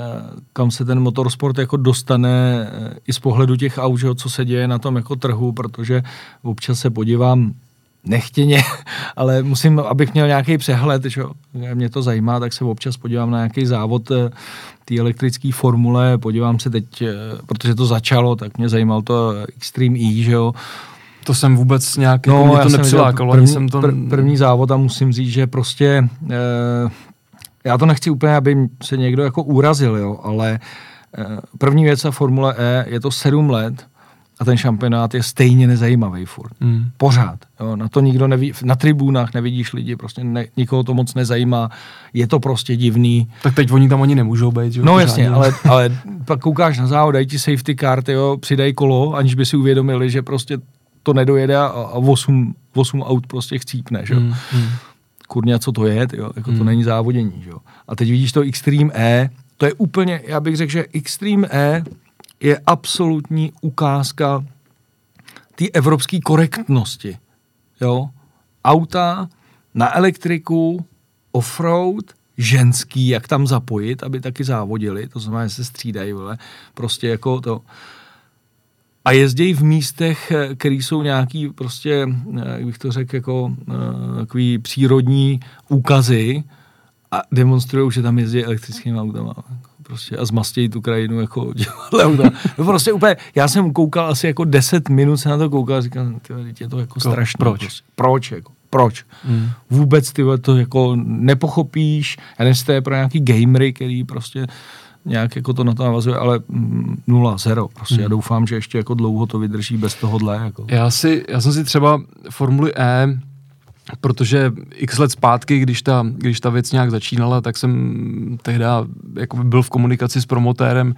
kam se ten motorsport jako dostane eh, i z pohledu těch aut, co se děje na tom jako trhu, protože občas se podívám nechtěně, ale musím, abych měl nějaký přehled, že mě to zajímá, tak se občas podívám na nějaký závod eh, té elektrické formule, podívám se teď, protože to začalo, tak mě zajímal to Extreme E, že jo, to jsem vůbec nějak, no, jako mě to nepřilákalo. První, jsem to... pr- první závod a musím říct, že prostě, e, já to nechci úplně, aby se někdo jako urazil, jo, ale e, první věc a Formule E je to sedm let a ten šampionát je stejně nezajímavý furt. Mm. Pořád. Jo, na to nikdo neví, na tribunách nevidíš lidi, prostě ne, nikoho to moc nezajímá, je to prostě divný. Tak teď oni tam ani nemůžou být. Jo, no jasně, ale, ale pak koukáš na závod, dají ti safety card, jo, přidej kolo, aniž by si uvědomili, že prostě to nedojede a, a 8, 8 aut prostě chcípne, že Mm, mm. Kurňa, co to je, tyjo? jako mm. to není závodění, že A teď vidíš to Extreme E, to je úplně, já bych řekl, že Extreme E je absolutní ukázka té evropské korektnosti, jo. Auta na elektriku, offroad, ženský, jak tam zapojit, aby taky závodili, to znamená, že se střídají, vole, prostě jako to, a jezdí v místech, eh, které jsou nějaký prostě, eh, jak bych to řekl, jako uh, takový přírodní úkazy a demonstrují, že tam jezdí elektrickými autama. Prostě a zmastějí tu krajinu jako auta. No prostě úplně, já jsem koukal asi jako 10 minut se na to koukal a říkal, je to jako strašné. Proč? Prostě. Proč? Jako, proč? Hmm. Vůbec ty to jako nepochopíš. Já nevím, je pro nějaký gamery, který prostě nějak jako to na to navazuje, ale mm, nula, zero. Prostě hmm. já doufám, že ještě jako dlouho to vydrží bez tohohle. Jako. Já, si, já jsem si třeba Formuli E protože x let zpátky, když ta, když ta věc nějak začínala, tak jsem tehdy jako byl v komunikaci s promotérem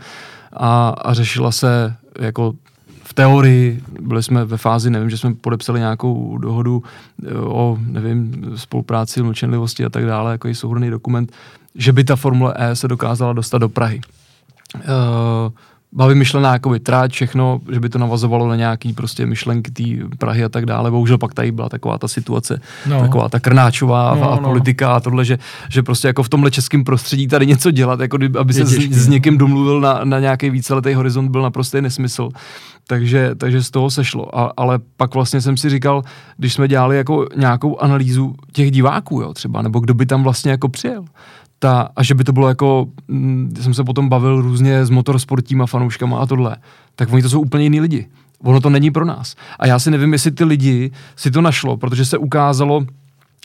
a, a řešila se jako v teorii, byli jsme ve fázi, nevím, že jsme podepsali nějakou dohodu o, nevím, spolupráci, mlčenlivosti a tak dále, jako je souhrný dokument, že by ta Formule E se dokázala dostat do Prahy. Uh, byla vymyšlená jako tráť, všechno, že by to navazovalo na nějaký prostě myšlenky té Prahy a tak dále. Bohužel pak tady byla taková ta situace, no. taková ta krnáčová no, a no. politika a tohle, že, že prostě jako v tomhle českém prostředí tady něco dělat, jako aby se s, s někým domluvil na, na nějaký víceletý horizont, byl naprostý nesmysl. Takže, takže z toho sešlo. A, ale pak vlastně jsem si říkal, když jsme dělali jako nějakou analýzu těch diváků, jo, třeba, nebo kdo by tam vlastně jako přijel, ta, a že by to bylo jako, hm, jsem se potom bavil různě s motorsportíma fanouškama a tohle, tak oni to jsou úplně jiní lidi. Ono to není pro nás. A já si nevím, jestli ty lidi si to našlo, protože se ukázalo,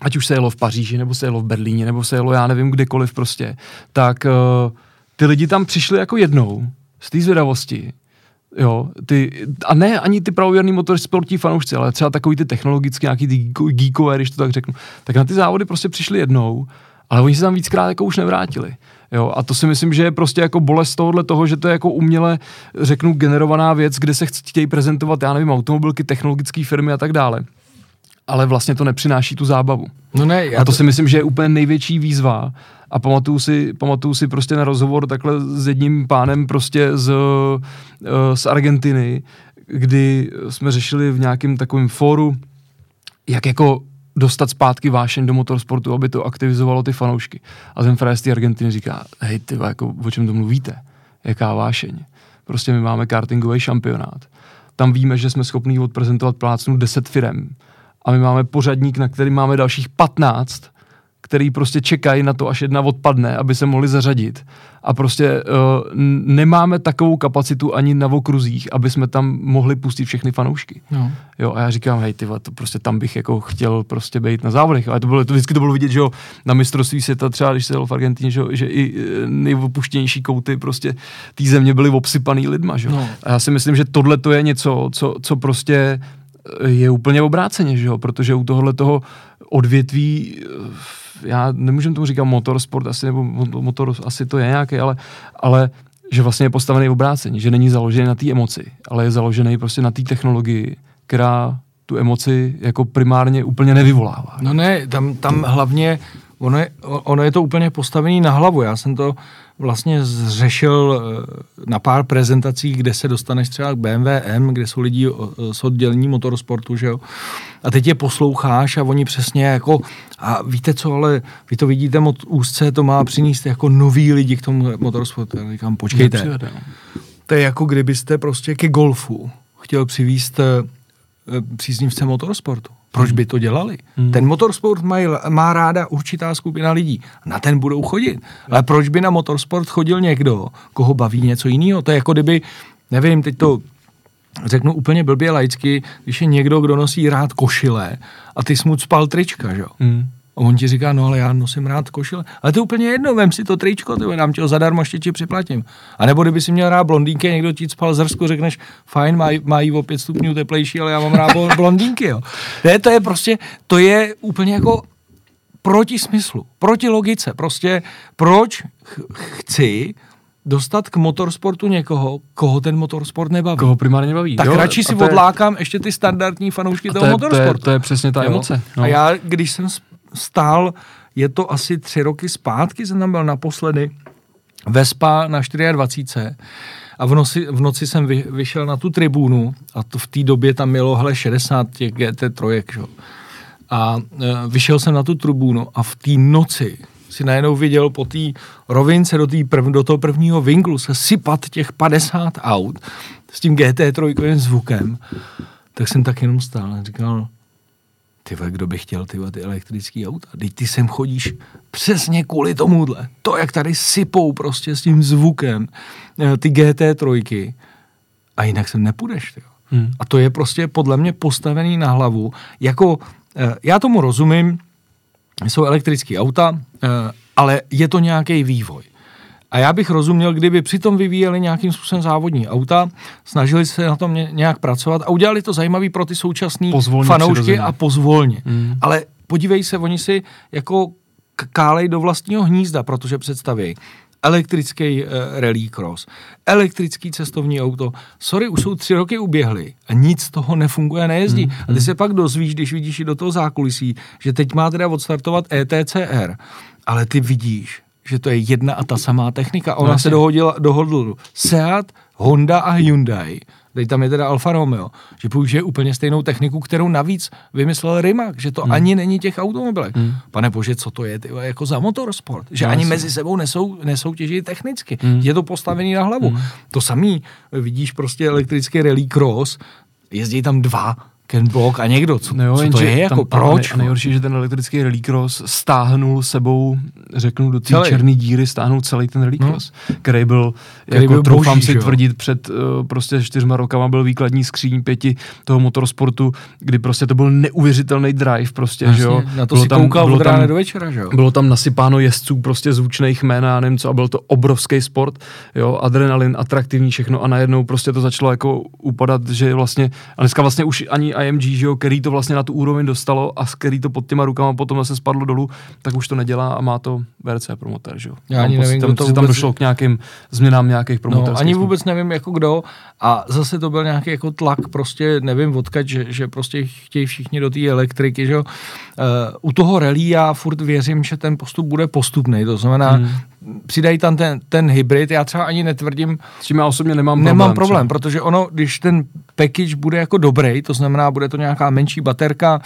ať už se jelo v Paříži, nebo se jelo v Berlíně, nebo se jelo já nevím kdekoliv prostě, tak uh, ty lidi tam přišli jako jednou z té zvědavosti, Jo, ty, a ne ani ty pravověrný motorsportní fanoušci, ale třeba takový ty technologicky, nějaký ty geekové, když to tak řeknu, tak na ty závody prostě přišli jednou ale oni se tam víckrát jako už nevrátili. Jo, a to si myslím, že je prostě jako bolest tohohle toho, že to je jako uměle, řeknu, generovaná věc, kde se chtějí prezentovat, já nevím, automobilky, technologické firmy a tak dále. Ale vlastně to nepřináší tu zábavu. No ne, já a to, to si myslím, že je úplně největší výzva. A pamatuju si, pamatuju si prostě na rozhovor takhle s jedním pánem prostě z, eh, z Argentiny, kdy jsme řešili v nějakém takovém fóru, jak jako dostat zpátky vášeň do motorsportu, aby to aktivizovalo ty fanoušky. A ten frajer z té Argentiny říká, hej, ty, jako, o čem to mluvíte? Jaká vášeň? Prostě my máme kartingový šampionát. Tam víme, že jsme schopni odprezentovat plácnu 10 firem. A my máme pořadník, na který máme dalších 15 který prostě čekají na to, až jedna odpadne, aby se mohli zařadit. A prostě uh, nemáme takovou kapacitu ani na okruzích, aby jsme tam mohli pustit všechny fanoušky. No. Jo, a já říkám, hej, ty to prostě tam bych jako chtěl prostě být na závodech. Ale to bylo, to vždycky to bylo vidět, že jo, na mistrovství světa třeba, když se jel v Argentině, že, že i e, nejopuštěnější kouty prostě té země byly obsypaný lidma, že jo. No. A já si myslím, že tohle to je něco, co, co prostě je úplně obráceně, že jo, protože u tohohle toho odvětví já nemůžu tomu říkat motorsport, asi, nebo motor, asi to je nějaký, ale, ale že vlastně je postavený v obrácení, že není založený na té emoci, ale je založený prostě na té technologii, která tu emoci jako primárně úplně nevyvolává. No ne, tam, tam hlavně ono je, ono je to úplně postavený na hlavu. Já jsem to vlastně zřešil eh, na pár prezentacích, kde se dostaneš třeba k BMW M, kde jsou lidi z oddělení motorsportu, že jo. A teď je posloucháš a oni přesně jako, a víte co, ale vy to vidíte moc úzce, to má přinést jako nový lidi k tomu motorsportu. Já říkám, počkejte. To je jako kdybyste prostě ke golfu chtěl přivíst eh, příznivce motorsportu. Proč by to dělali? Hmm. Ten motorsport má, má ráda určitá skupina lidí. Na ten budou chodit. Ale proč by na motorsport chodil někdo, koho baví něco jiného? To je jako kdyby, nevím, teď to řeknu úplně blbě laicky, když je někdo, kdo nosí rád košile a ty smuc spal trička, že jo? Hmm. A on ti říká, no ale já nosím rád košile. Ale to je úplně jedno, vem si to tričko, ty dám ti ho zadarmo, ještě ti připlatím. A nebo kdyby si měl rád blondýnky, někdo ti spal zrsku, řekneš, fajn, mají, mají o pět stupňů teplejší, ale já mám rád blondýnky, jo. Ne, to je prostě, to je úplně jako proti smyslu, proti logice. Prostě proč chci dostat k motorsportu někoho, koho ten motorsport nebaví. Koho primárně nebaví. Tak jo, radši si je... odlákám ještě ty standardní fanoušky toho to je, motorsportu. To je, to je přesně ta jo? emoce. No. A já, když jsem stál, je to asi tři roky zpátky, jsem tam byl naposledy, Vespa na 24. A v noci, v noci jsem vy, vyšel na tu tribúnu a to v té době tam mělo hele 60 těch GT3, že? A e, vyšel jsem na tu tribúnu a v té noci si najednou viděl po té rovince do, tý prv, do toho prvního vinglu se sypat těch 50 aut s tím GT3 zvukem, tak jsem tak jenom stál a říkal, ty kdo by chtěl ty, ty elektrické auta? Teď ty sem chodíš přesně kvůli tomuhle. To, jak tady sypou prostě s tím zvukem eh, ty GT3 a jinak sem nepůjdeš. Tyjo. Hmm. A to je prostě podle mě postavený na hlavu. Jako, eh, já tomu rozumím, jsou elektrické auta, eh, ale je to nějaký vývoj. A já bych rozuměl, kdyby přitom vyvíjeli nějakým způsobem závodní auta, snažili se na tom nějak pracovat a udělali to zajímavý pro ty současné fanoušky přirozeně. a pozvolně. Mm. Ale podívej se, oni si jako kálej do vlastního hnízda, protože představí elektrický uh, rally cross, elektrický cestovní auto. Sorry, už jsou tři roky uběhly a nic z toho nefunguje nejezdí. Mm, a ty mm. se pak dozvíš, když vidíš i do toho zákulisí, že teď má teda odstartovat ETCR, ale ty vidíš, že to je jedna a ta samá technika. Ona no, se dohodila, dohodl Seat, Honda a Hyundai, teď tam je teda Alfa Romeo, že použije úplně stejnou techniku, kterou navíc vymyslel Rimac, že to hmm. ani není těch automobilek. Hmm. Pane bože, co to je ty, jako za motorsport? Že no, ani asi. mezi sebou nesou, nesoutěží technicky. Hmm. Je to postavený na hlavu. Hmm. To samý vidíš prostě elektrický rally cross, jezdí tam dva Ken Block a někdo, co, no jo, co to je, jako tam, proč? A nejhorší, že ten elektrický rallycross stáhnul sebou, řeknu, do té černé díry, stáhnul celý ten rallycross, no. který byl, který jako byl troufám boží, si jo? tvrdit, před uh, prostě čtyřma rokama byl výkladní skříň pěti toho motorsportu, kdy prostě to byl neuvěřitelný drive prostě, Jasně, že jo. Na to bylo si tam, koukal bylo od rána do večera, že jo. Bylo tam nasypáno jezdců prostě zvučných jmén a nevím co, a byl to obrovský sport, jo, adrenalin, atraktivní všechno a najednou prostě to začalo jako upadat, že vlastně, a dneska vlastně už ani IMG, že jo, který to vlastně na tu úroveň dostalo a který to pod těma rukama potom zase spadlo dolů, tak už to nedělá a má to VRC promotér, že jo. Já ani nevím, tam, to vůbec... tam došlo k nějakým změnám nějakých promotérských. No, ani vůbec nevím, jako kdo. A zase to byl nějaký jako tlak, prostě nevím odkaď, že, že prostě chtějí všichni do té elektriky, že jo. Uh, u toho rally já furt věřím, že ten postup bude postupný, to znamená, hmm. Přidají tam ten, ten hybrid, já třeba ani netvrdím. S tím já osobně nemám problém. Nemám problém, třeba. protože ono, když ten package bude jako dobrý, to znamená, bude to nějaká menší baterka,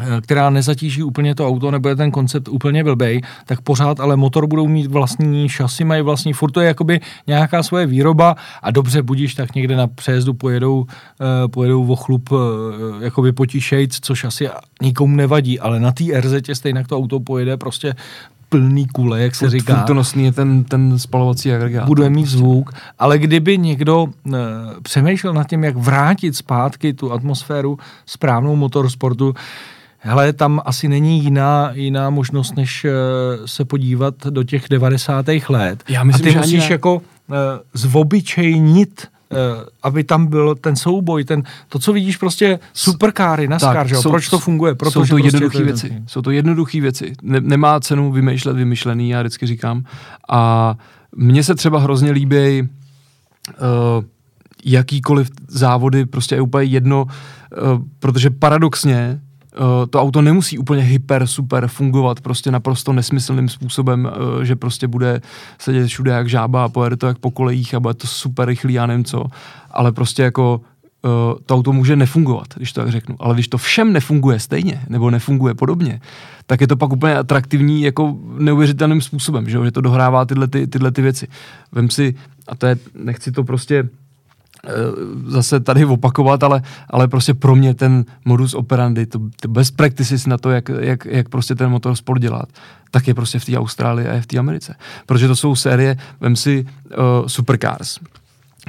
Eh, která nezatíží úplně to auto, nebo je ten koncept úplně blbej, tak pořád ale motor budou mít vlastní šasy, mají vlastní, furt to je jakoby nějaká svoje výroba a dobře budíš, tak někde na přejezdu pojedou, uh, pojedou o chlup uh, jakoby potišejc, což asi nikomu nevadí, ale na té RZ stejně to auto pojede prostě plný kule, jak se říká. Furt je ten, ten spalovací agregát. Bude mít prostě. zvuk, ale kdyby někdo uh, přemýšlel nad tím, jak vrátit zpátky tu atmosféru správnou motorsportu, Hele, tam asi není jiná, jiná možnost, než uh, se podívat do těch 90. let. Já myslím, A ty že musíš ani... jako uh, zvobyčejnit uh, aby tam byl ten souboj, ten, to, co vidíš prostě superkáry, NASCAR, že jo? proč to funguje? Protože jsou to prostě jednoduché to věci. Jsou to jednoduché věci. Ne, nemá cenu vymýšlet vymyšlený, já vždycky říkám. A mně se třeba hrozně líbí uh, jakýkoliv závody, prostě je úplně jedno, uh, protože paradoxně to auto nemusí úplně hyper, super fungovat prostě naprosto nesmyslným způsobem, uh, že prostě bude sedět všude jak žába a pojede to jak po kolejích a bude to super rychlý, já nevím co, ale prostě jako uh, to auto může nefungovat, když to tak řeknu. Ale když to všem nefunguje stejně, nebo nefunguje podobně, tak je to pak úplně atraktivní jako neuvěřitelným způsobem, že, že to dohrává tyhle, ty, tyhle ty věci. Vem si, a to je, nechci to prostě Eh, zase tady opakovat, ale, ale prostě pro mě ten modus operandi, to, to best practices na to, jak, jak, jak prostě ten motorsport dělat, tak je prostě v té Austrálii a je v té Americe. Protože to jsou série, vem si uh, supercars,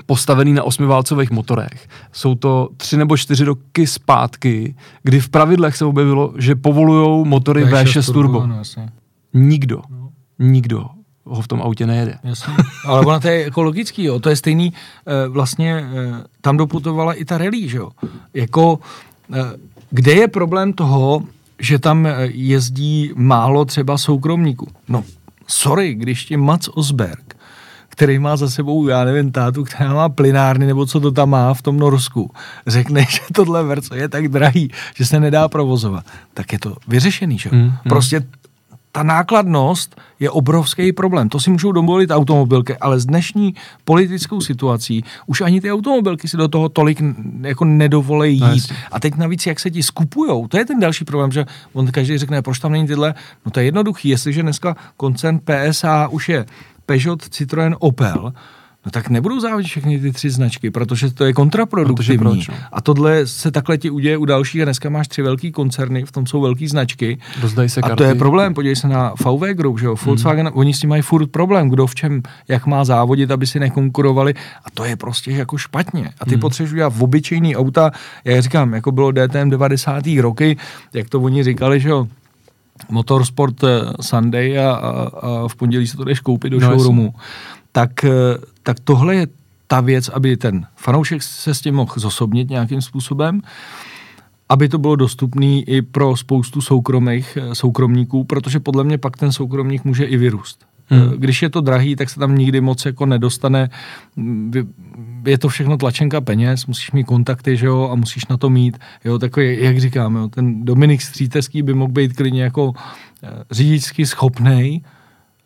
postavený na osmiválcových motorech. Jsou to tři nebo čtyři roky zpátky, kdy v pravidlech se objevilo, že povolují motory V6, V6 turbo. turbo. No, Nikdo. No. Nikdo ho v tom autě nejede. Jasně. Ale ono to je jako logický, jo. To je stejný, e, vlastně e, tam doputovala i ta rally, že jo. Jako, e, kde je problém toho, že tam jezdí málo třeba soukromníků? No, sorry, když ti Mats Osberg, který má za sebou, já nevím, tátu, která má plynárny, nebo co to tam má v tom Norsku, řekne, že tohle verco je tak drahý, že se nedá provozovat, tak je to vyřešený, že? Mm, mm. Prostě ta nákladnost je obrovský problém. To si můžou dovolit automobilky, ale s dnešní politickou situací už ani ty automobilky si do toho tolik jako nedovolejí no, jít. a teď navíc, jak se ti skupujou, to je ten další problém, že on každý řekne, proč tam není tyhle, no to je jednoduchý, jestliže dneska koncern PSA už je Peugeot, Citroën, Opel, No tak nebudou závodit všechny ty tři značky, protože to je kontraproduktivní. Proč, no? A tohle se takhle ti uděje u dalších a dneska máš tři velký koncerny, v tom jsou velké značky. Rozdají se karty. A to je problém, podívej se na VW Group, že jo, Volkswagen, hmm. oni s tím mají furt problém, kdo v čem, jak má závodit, aby si nekonkurovali a to je prostě jako špatně. A ty hmm. potřebuješ udělat v obyčejný auta, jak říkám, jako bylo DTM 90. roky, jak to oni říkali, že jo, Motorsport eh, Sunday a, a, a v pondělí se to jdeš koupit do no, showroomu. Jasný tak, eh, tak tohle je ta věc, aby ten fanoušek se s tím mohl zosobnit nějakým způsobem, aby to bylo dostupné i pro spoustu soukromých eh, soukromníků, protože podle mě pak ten soukromník může i vyrůst. Hmm. Eh, když je to drahý, tak se tam nikdy moc jako nedostane. Je to všechno tlačenka peněz, musíš mít kontakty, že jo, a musíš na to mít, jo, takový, jak říkám, jo, ten Dominik Střítecký by mohl být klidně jako řidičsky schopnej,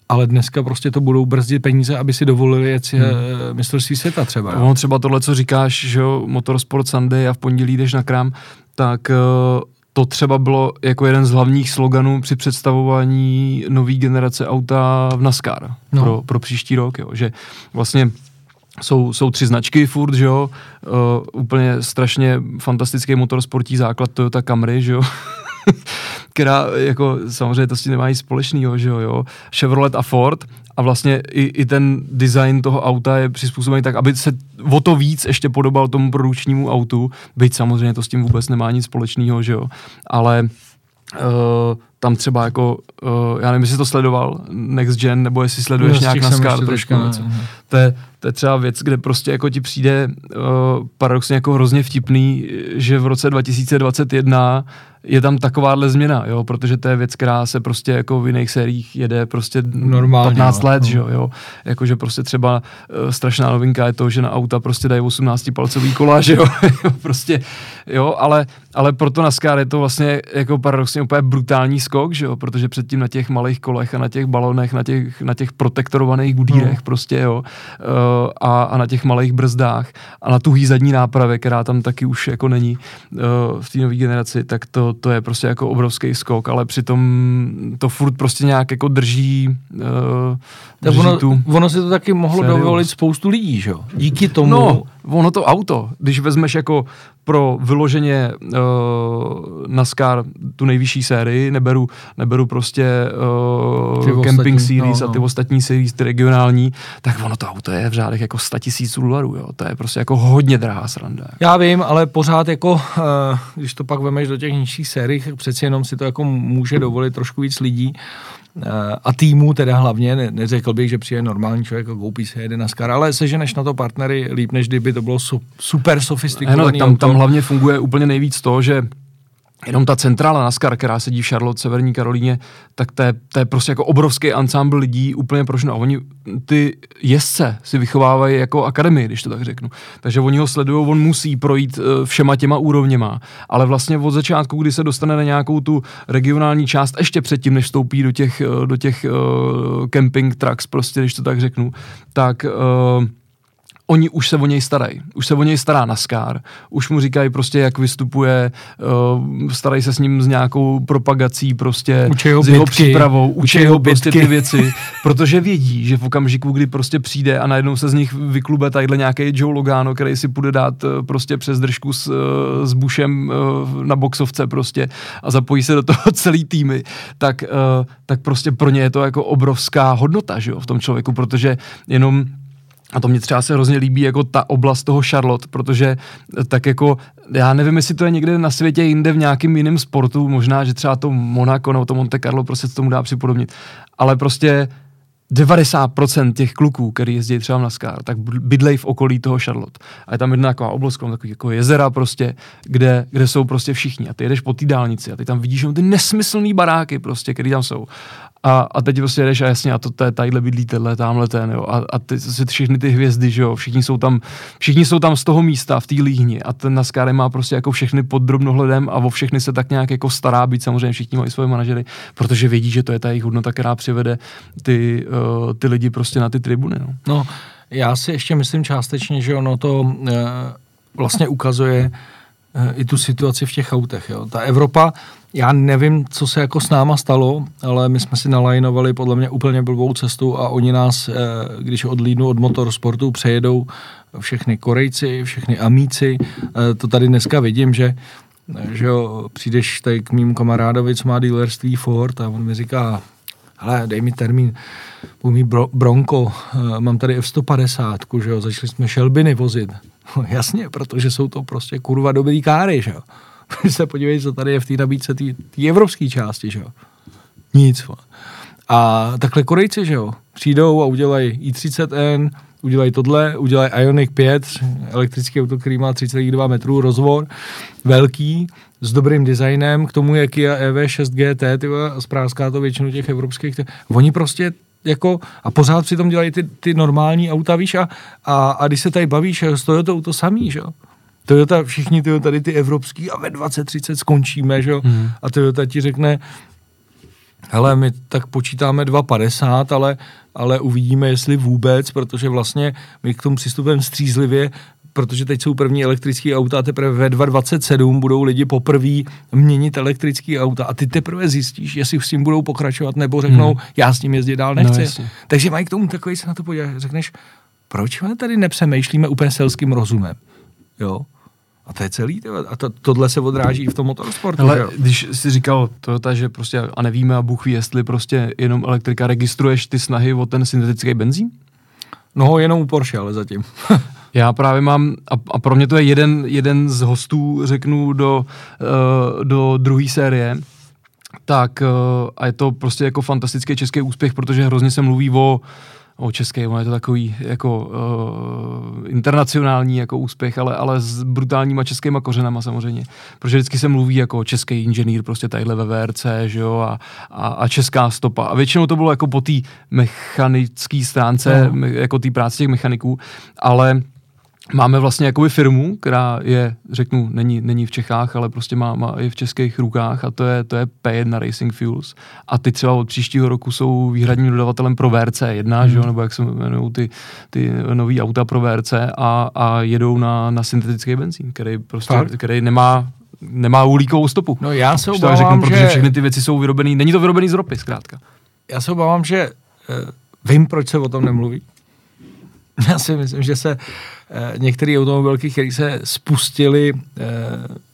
ale dneska prostě to budou brzdit peníze, aby si dovolili jet hmm. mistrovství světa třeba. Jo? No, třeba tohle, co říkáš, že jo, Motorsport Sunday a v pondělí jdeš na krám, tak uh, to třeba bylo jako jeden z hlavních sloganů při představování nové generace auta v NASCAR no. pro, pro příští rok, jo, že vlastně jsou, jsou tři značky furt, že jo, uh, úplně strašně fantastický motorsportní základ Toyota Camry, že jo, která jako samozřejmě to s tím nemá nic společného, že jo, jo, Chevrolet a Ford a vlastně i, i ten design toho auta je přizpůsobený tak, aby se o to víc ještě podobal tomu produkčnímu autu, byť samozřejmě to s tím vůbec nemá nic společného, že jo, ale uh, tam třeba jako, uh, já nevím, jestli to sledoval, Next Gen, nebo jestli sleduješ no, nějak NASCAR trošku. Ne, ne. To, je, to je třeba věc, kde prostě jako ti přijde uh, paradoxně jako hrozně vtipný, že v roce 2021 je tam takováhle změna, jo, protože to je věc, která se prostě jako v jiných sériích jede prostě Normálně, 15 no. let, no. že jo, jakože prostě třeba uh, strašná novinka je to, že na auta prostě dají 18 palcový kola, že jo, prostě, jo, ale, ale proto na NASCAR je to vlastně jako paradoxně úplně brutální skok, že jo, protože předtím na těch malých kolech a na těch balonech, na těch, na těch protektorovaných gudírech no. prostě, jo, uh, a, a na těch malých brzdách a na tuhý zadní nápravě, která tam taky už jako není uh, v té nové generaci, tak to, to je prostě jako obrovský skok, ale přitom to furt prostě nějak jako drží, uh, drží ono, tu ono si to taky mohlo sériu. dovolit spoustu lidí, že jo? Díky tomu. No, ono to auto, když vezmeš jako pro vyloženě uh, NASCAR tu nejvyšší sérii, neberu, neberu prostě uh, Camping ostatní, Series no, no. a ty ostatní series, ty regionální, tak ono to auto je v řádech jako 100 tisíc dolarů, jo. To je prostě jako hodně drahá sranda. Já vím, ale pořád jako, uh, když to pak vemeš do těch nižších sérií, přeci jenom si to jako může dovolit trošku víc lidí. Eh, a týmu teda hlavně, ne, neřekl bych, že přijde normální člověk a koupí se jede na Skar, ale seženeš na to partnery líp, než kdyby to bylo super sofistikovaný. No, tam, tam hlavně funguje úplně nejvíc to, že Jenom ta centrála NASCAR, která sedí v Charlotte, Severní Karolíně, tak to je, to je prostě jako obrovský ansámbl lidí úplně prošno. A oni ty jezdce si vychovávají jako akademii, když to tak řeknu. Takže oni ho sledují, on musí projít eh, všema těma úrovněma. Ale vlastně od začátku, kdy se dostane na nějakou tu regionální část, ještě předtím, než vstoupí do těch, eh, do těch uh, camping trucks, prostě, když to tak řeknu, tak uh, oni už se o něj starají. Už se o něj stará NASCAR. Už mu říkají prostě, jak vystupuje, uh, starají se s ním s nějakou propagací prostě, učej ho s jeho bitky, přípravou, učej ho prostě ty věci, protože vědí, že v okamžiku, kdy prostě přijde a najednou se z nich vyklube tadyhle nějaký Joe Logano, který si půjde dát uh, prostě přes držku s, uh, s Bushem na boxovce prostě a zapojí se do toho celý týmy, tak, uh, tak prostě pro ně je to jako obrovská hodnota, že jo, v tom člověku, protože jenom a to mě třeba se hrozně líbí jako ta oblast toho Charlotte, protože tak jako, já nevím, jestli to je někde na světě jinde v nějakém jiném sportu, možná, že třeba to Monaco nebo to Monte Carlo prostě tomu dá připodobnit, ale prostě 90% těch kluků, který jezdí třeba na Skar, tak bydlej v okolí toho Charlotte. A je tam jedna taková oblast, takový jako jezera prostě, kde, kde jsou prostě všichni. A ty jedeš po té dálnici a ty tam vidíš ty nesmyslné baráky prostě, které tam jsou. A, a teď prostě jedeš a jasně, a to, to je tadyhle bydlí tenhle, tamhle ten, jo. A, a ty, všechny ty hvězdy, že jo, všichni jsou tam, všichni jsou tam z toho místa, v té líhni a ten NASCAR má prostě jako všechny pod drobnohledem a o všechny se tak nějak jako stará být, samozřejmě všichni mají svoje manažery, protože vědí, že to je ta jejich hodnota, která přivede ty, uh, ty lidi prostě na ty tribuny, no. no. já si ještě myslím částečně, že ono to uh, vlastně ukazuje uh, i tu situaci v těch autech, jo. Ta Evropa, já nevím, co se jako s náma stalo, ale my jsme si nalajnovali podle mě úplně blbou cestu a oni nás, eh, když odlídnou od motorsportu, přejedou všechny Korejci, všechny Amíci. Eh, to tady dneska vidím, že že jo, přijdeš tady k mým kamarádovi, co má dealerství Ford a on mi říká, hele, dej mi termín, budu mít bro, Bronco, eh, mám tady F-150, že jo, začali jsme Shelbyny vozit. No, jasně, protože jsou to prostě kurva dobrý káry, že jo. se podívej, co tady je v té nabídce té evropské části, že jo. Nic. A takhle Korejci, že jo, přijdou a udělají i30N, udělají tohle, udělají Ioniq 5, elektrický auto, který má 3,2 metrů rozvor, velký, s dobrým designem, k tomu je Kia EV6 GT, tyhle, a správská to většinu těch evropských, ty, oni prostě jako, a pořád přitom dělají ty, ty normální auta, víš, a, a, a když se tady bavíš s Toyotou to samý, že jo, Toyota, všichni tyjo, tady ty evropský a ve 2030 skončíme, že jo? Hmm. A Toyota ti řekne, hele, my tak počítáme 2,50, ale, ale uvidíme, jestli vůbec, protože vlastně my k tomu přistupujeme střízlivě, protože teď jsou první elektrické auta a teprve ve 2027 budou lidi poprvé měnit elektrické auta a ty teprve zjistíš, jestli s tím budou pokračovat nebo řeknou, hmm. já s tím jezdit dál nechci. No, Takže mají k tomu takový se na to podívat, řekneš, proč tady nepřemýšlíme úplně selským rozumem? Jo? A to je celý, a to, tohle se odráží i v tom motorsportu. Ale když jsi říkal Toyota, že prostě a nevíme a Bůh ví, jestli prostě jenom elektrika, registruješ ty snahy o ten syntetický benzín? No, jenom u Porsche, ale zatím. Já právě mám, a, a pro mě to je jeden, jeden z hostů, řeknu, do, uh, do druhé série, tak uh, a je to prostě jako fantastický český úspěch, protože hrozně se mluví o o české, ono je to takový jako uh, internacionální jako úspěch, ale, ale s brutálníma českýma kořenama samozřejmě. Protože vždycky se mluví jako český inženýr prostě tadyhle ve VRC, že jo, a, a, a česká stopa. A většinou to bylo jako po té mechanické stránce, no. jako té práce těch mechaniků, ale Máme vlastně jakoby firmu, která je, řeknu, není, není v Čechách, ale prostě má, má je v českých rukách a to je, to je P1 Racing Fuels. A ty třeba od příštího roku jsou výhradním dodavatelem pro VRC1, hmm. že jo, nebo jak se jmenují ty, ty nový auta pro VRC a, a jedou na, na syntetický benzín, který prostě, Fakt? který nemá nemá uhlíkovou stopu. No já se obávám, řeknu, že... protože všechny ty věci jsou vyrobený, není to vyrobený z ropy, zkrátka. Já se obávám, že uh, vím, proč se o tom nemluví. Já si myslím, že se eh, některé automobilky, které se spustily eh,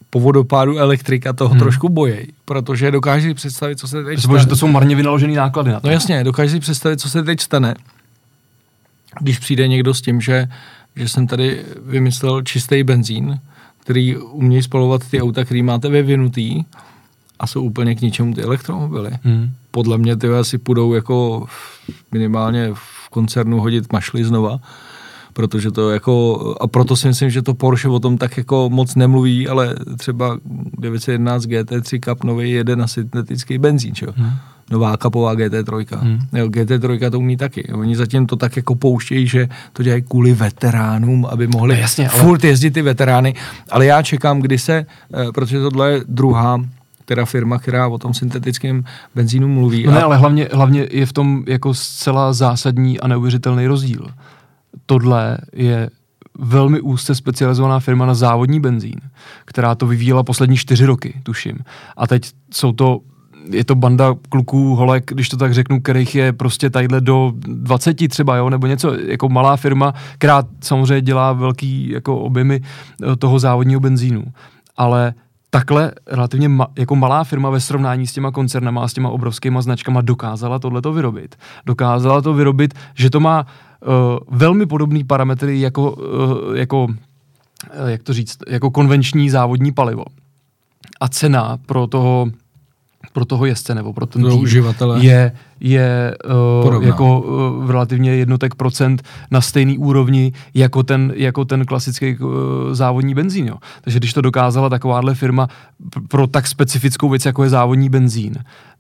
po vodopádu elektrika toho hmm. trošku bojejí, protože dokáže si představit, co se teď stane. že to jsou marně vynaložené náklady na to. No jasně, dokáže si představit, co se teď stane, když přijde někdo s tím, že, že jsem tady vymyslel čistý benzín, který umí spalovat ty auta, který máte vyvinutý a jsou úplně k ničemu ty elektromobily. Hmm. Podle mě ty asi půjdou jako minimálně v koncernu hodit mašly znova, protože to jako, a proto si myslím, že to Porsche o tom tak jako moc nemluví, ale třeba 911 GT3 Cup nový jede na syntetický benzín, čo? Hmm. Nová kapová GT3. Hmm. Jo, GT3 to umí taky. Oni zatím to tak jako pouštějí, že to dělají kvůli veteránům, aby mohli no, jasně, ale... furt jezdit ty veterány. Ale já čekám, kdy se, eh, protože tohle je druhá teda firma, která o tom syntetickém benzínu mluví. No ne, ale hlavně, hlavně je v tom jako zcela zásadní a neuvěřitelný rozdíl. Tohle je velmi úzce specializovaná firma na závodní benzín, která to vyvíjela poslední čtyři roky, tuším. A teď jsou to je to banda kluků, holek, když to tak řeknu, kterých je prostě tadyhle do 20 třeba, jo, nebo něco, jako malá firma, která samozřejmě dělá velký jako objemy eh, toho závodního benzínu. Ale takhle relativně ma, jako malá firma ve srovnání s těma koncernama a s těma obrovskýma značkama dokázala tohleto vyrobit. Dokázala to vyrobit, že to má uh, velmi podobné parametry jako, uh, jako uh, jak to říct, jako konvenční závodní palivo. A cena pro toho pro toho jezdce nebo pro ten tým uživatele. je, je uh, jako uh, relativně jednotek procent na stejný úrovni jako ten, jako ten klasický uh, závodní benzín. Jo. Takže když to dokázala takováhle firma pro tak specifickou věc, jako je závodní benzín,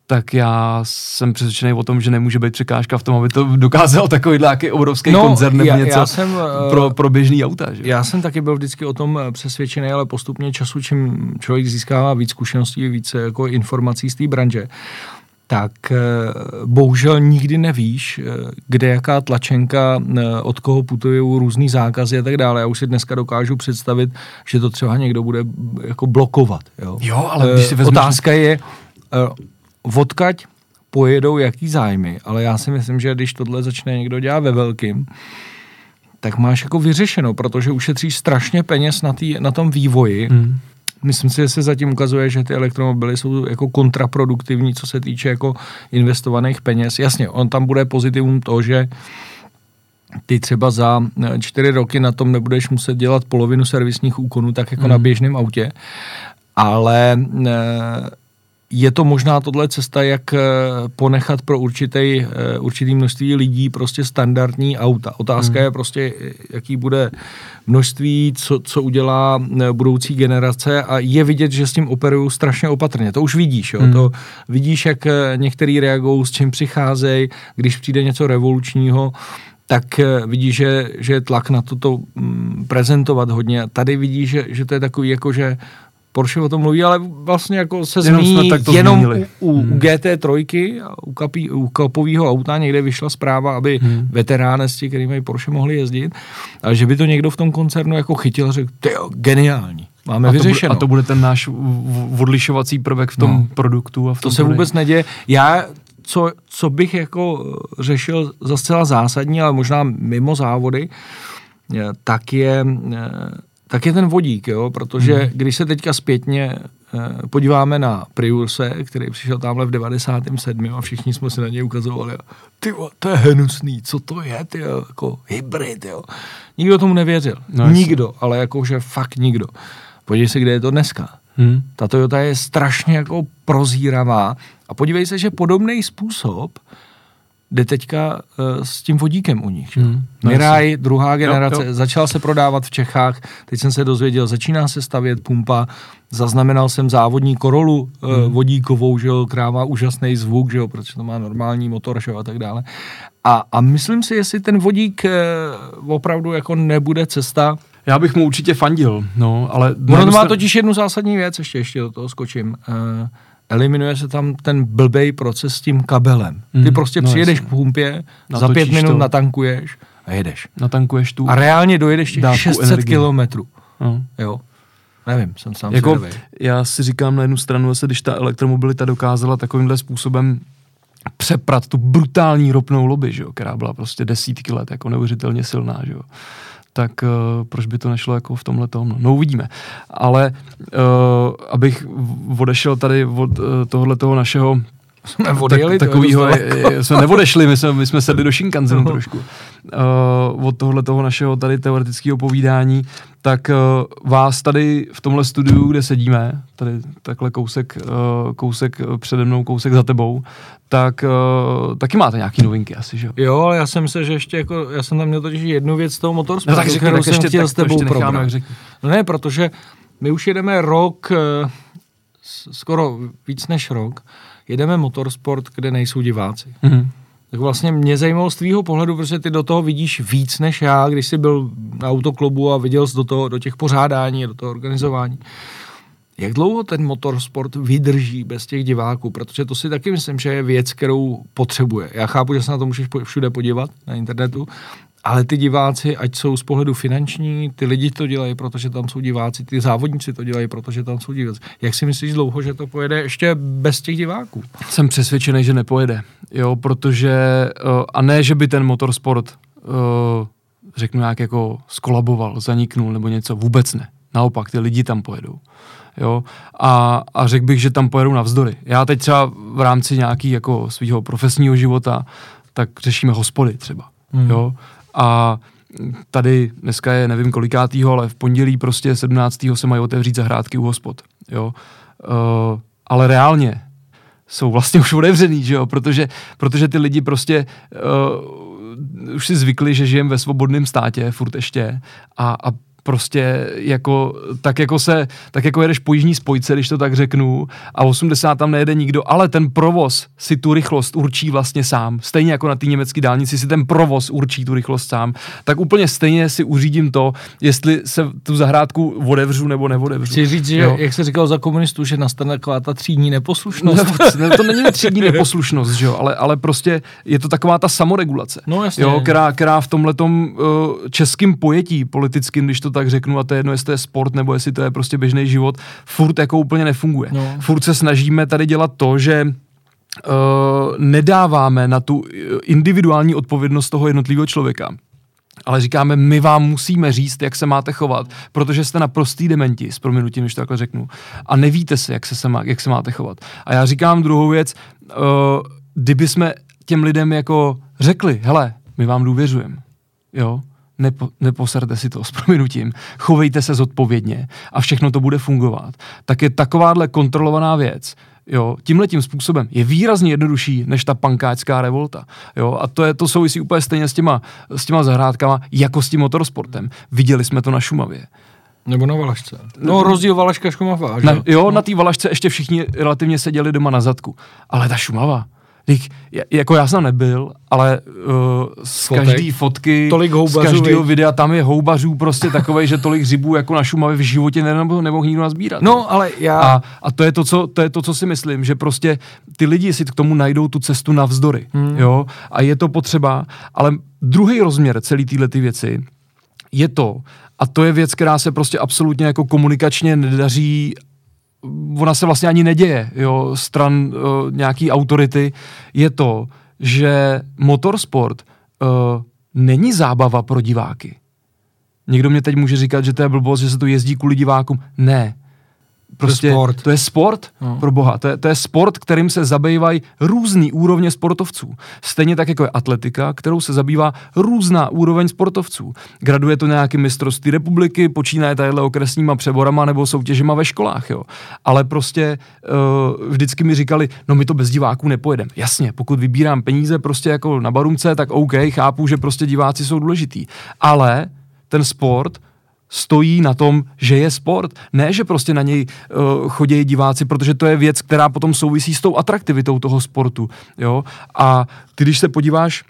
tak já jsem přesvědčený o tom, že nemůže být překážka v tom, aby to dokázal takový nějaký obrovský no, koncern nebo něco já jsem, pro, pro běžný auta. Že? Já jsem taky byl vždycky o tom přesvědčený, ale postupně času, čím člověk získává víc zkušeností, více jako informací z té branže, tak eh, bohužel nikdy nevíš, eh, kde jaká tlačenka, eh, od koho putují různý zákazy a tak dále. Já už si dneska dokážu představit, že to třeba někdo bude jako blokovat. Jo, jo ale když si vezmeš... Otázka je, odkaď pojedou jaký zájmy, ale já si myslím, že když tohle začne někdo dělat ve velkým, tak máš jako vyřešeno, protože ušetříš strašně peněz na, tý, na tom vývoji. Hmm. Myslím si, že se zatím ukazuje, že ty elektromobily jsou jako kontraproduktivní, co se týče jako investovaných peněz. Jasně, on tam bude pozitivum to, že ty třeba za eh, čtyři roky na tom nebudeš muset dělat polovinu servisních úkonů, tak jako hmm. na běžném autě, ale e, je to možná tohle cesta, jak eh, ponechat pro určitý, eh, určitý množství lidí prostě standardní auta. Otázka hmm. je prostě, jaký bude množství, co, co udělá eh, budoucí generace a je vidět, že s tím operují strašně opatrně. To už vidíš, jo? Hmm. To vidíš, jak některý reagují, s čím přicházejí, když přijde něco revolučního, tak vidíš, že, že je tlak na toto mm, prezentovat hodně. Tady vidíš, že, že to je takový jako, že Porsche o tom mluví, ale vlastně jako se jenom zmíní jenom zmínili. u, u, hmm. u GT3, u, kapí, u kapového auta někde vyšla zpráva, aby hmm. veteránisti, kteří mají Porsche, mohli jezdit, ale že by to někdo v tom koncernu jako chytil a řekl, to je geniální. Máme a to vyřešeno. Bude, a to bude ten náš odlišovací prvek v tom no. produktu. A v tom to se prodej. vůbec neděje. Já, co, co bych jako řešil za zcela zásadní, ale možná mimo závody, tak je tak je ten vodík, jo? protože hmm. když se teďka zpětně eh, podíváme na Priuse, který přišel tamhle v 97. a všichni jsme si na něj ukazovali, ty to je hnusný, co to je, ty jako hybrid, jo. Nikdo tomu nevěřil. No, nikdo, ale jakože fakt nikdo. Podívej se, kde je to dneska. Hmm. Ta Toyota je strašně jako prozíravá a podívej se, že podobný způsob jde teďka uh, s tím vodíkem u nich. Hmm, no Mirai, druhá generace, jo, jo. začal se prodávat v Čechách, teď jsem se dozvěděl, začíná se stavět pumpa, zaznamenal jsem závodní Korolu uh, hmm. vodíkovou, že jo, má úžasný zvuk, že jo, protože to má normální motor, že jo, a tak dále. A, a myslím si, jestli ten vodík uh, opravdu jako nebude cesta, já bych mu určitě fandil, no, ale... Ono má totiž jednu zásadní věc, ještě, ještě do toho skočím. Uh, eliminuje se tam ten blbej proces s tím kabelem. Ty mm, prostě no přijedeš jasně. k pumpě, Natočíš za pět minut to. natankuješ a jedeš. Natankuješ tu A reálně dojedeš těch 600 energie. kilometrů. No. Jo. Nevím, jsem sám jako, Já si říkám na jednu stranu, zase, když ta elektromobilita dokázala takovýmhle způsobem přeprat tu brutální ropnou lobby, že jo, která byla prostě desítky let jako neuvěřitelně silná, že jo tak uh, proč by to nešlo jako v tomhle tom? No uvidíme. Ale uh, abych odešel tady od uh, tohohle toho našeho jsme odjeli, tak, takovýho, je, jsme neodešli, my jsme, my jsme sedli do Shinkanzenu no. trošku. Uh, od tohle toho našeho tady teoretického povídání, tak uh, vás tady v tomhle studiu, kde sedíme, tady takhle kousek, uh, kousek přede mnou, kousek za tebou, tak uh, taky máte nějaký novinky asi, že jo? Jo, ale já jsem se, že ještě jako, já jsem tam měl totiž jednu věc z toho motorsportu, no, tak řekni, kterou tak jsem ještě, chtěl tak s tebou probrat. No ne, protože my už jedeme rok, skoro víc než rok, jedeme motorsport, kde nejsou diváci. Mm-hmm. Tak vlastně mě zajímalo z tvýho pohledu, protože ty do toho vidíš víc než já, když jsi byl na autoklubu a viděl jsi do, toho, do těch pořádání, do toho organizování. Jak dlouho ten motorsport vydrží bez těch diváků? Protože to si taky myslím, že je věc, kterou potřebuje. Já chápu, že se na to můžeš všude podívat na internetu, ale ty diváci, ať jsou z pohledu finanční, ty lidi to dělají, protože tam jsou diváci, ty závodníci to dělají, protože tam jsou diváci. Jak si myslíš dlouho, že to pojede ještě bez těch diváků? Jsem přesvědčený, že nepojede. Jo, protože, eh, a ne, že by ten motorsport, eh, řeknu nějak jako skolaboval, zaniknul nebo něco, vůbec ne. Naopak, ty lidi tam pojedou. Jo? A, a řekl bych, že tam pojedou navzdory. Já teď třeba v rámci nějaký jako svého profesního života, tak řešíme hospody třeba. Hmm. Jo? A tady dneska je nevím kolikátýho, ale v pondělí prostě 17. se mají otevřít zahrádky u hospod. Jo? Uh, ale reálně jsou vlastně už otevřený, že jo? Protože, protože ty lidi prostě uh, už si zvykli, že žijeme ve svobodném státě, furt ještě, a, a prostě jako, tak jako se, tak jako jedeš po jižní spojce, když to tak řeknu, a 80 tam nejede nikdo, ale ten provoz si tu rychlost určí vlastně sám. Stejně jako na té německé dálnici si ten provoz určí tu rychlost sám. Tak úplně stejně si uřídím to, jestli se tu zahrádku odevřu nebo neodevřu. Chci říct, že jo? jak se říkal za komunistů, že nastane taková ta třídní neposlušnost. Ne, to není třídní neposlušnost, že jo? Ale, ale prostě je to taková ta samoregulace, no, jasně. jo? Která, která v tomhle uh, českým pojetí politickým, když to tak řeknu, a to je jedno, jestli to je sport nebo jestli to je prostě běžný život, furt jako úplně nefunguje. No. Furt se snažíme tady dělat to, že uh, nedáváme na tu individuální odpovědnost toho jednotlivého člověka. Ale říkáme, my vám musíme říct, jak se máte chovat, protože jste na prostý dementi, s proměnutím, když to takhle řeknu, a nevíte se, jak se, se, má, jak se máte chovat. A já říkám druhou věc, uh, kdyby jsme těm lidem jako řekli, hele, my vám důvěřujeme, jo, nepo, neposerte si to s prominutím, chovejte se zodpovědně a všechno to bude fungovat, tak je takováhle kontrolovaná věc, jo, tímhletím způsobem je výrazně jednodušší než ta pankáčská revolta. Jo, a to, je, to souvisí úplně stejně s těma, s těma zahrádkama, jako s tím motorsportem. Viděli jsme to na Šumavě. Nebo na Valašce. No, rozdíl Valaška Šumava. Na, jo, no. na té Valašce ještě všichni relativně seděli doma na zadku. Ale ta Šumava, Teď, jako já jsem nebyl, ale uh, z Fotek. každý fotky, tolik z každého videa tam je houbařů prostě takový, že tolik hřibů jako na Šumavě v životě nemohl, nemohl nikdo nazbírat. No, ale já... A, a to, je to, co, to je to, co si myslím, že prostě ty lidi si k tomu najdou tu cestu navzdory, hmm. jo, a je to potřeba, ale druhý rozměr celé téhle ty věci je to, a to je věc, která se prostě absolutně jako komunikačně nedaří ona se vlastně ani neděje, jo, stran uh, nějaký autority, je to, že motorsport uh, není zábava pro diváky. Někdo mě teď může říkat, že to je blbost, že se to jezdí kvůli divákům. Ne. Prostě to je sport, to je sport no. pro boha. To je, to je sport, kterým se zabývají různý úrovně sportovců. Stejně tak jako je atletika, kterou se zabývá různá úroveň sportovců. Graduje to nějaký mistrovství republiky, počínaje tadyhle okresníma přeborama nebo soutěžema ve školách, jo. Ale prostě uh, vždycky mi říkali, no my to bez diváků nepojedeme. Jasně, pokud vybírám peníze prostě jako na barumce, tak OK, chápu, že prostě diváci jsou důležitý. Ale ten sport stojí na tom, že je sport. Ne, že prostě na něj uh, chodí diváci, protože to je věc, která potom souvisí s tou atraktivitou toho sportu. Jo? A ty, když se podíváš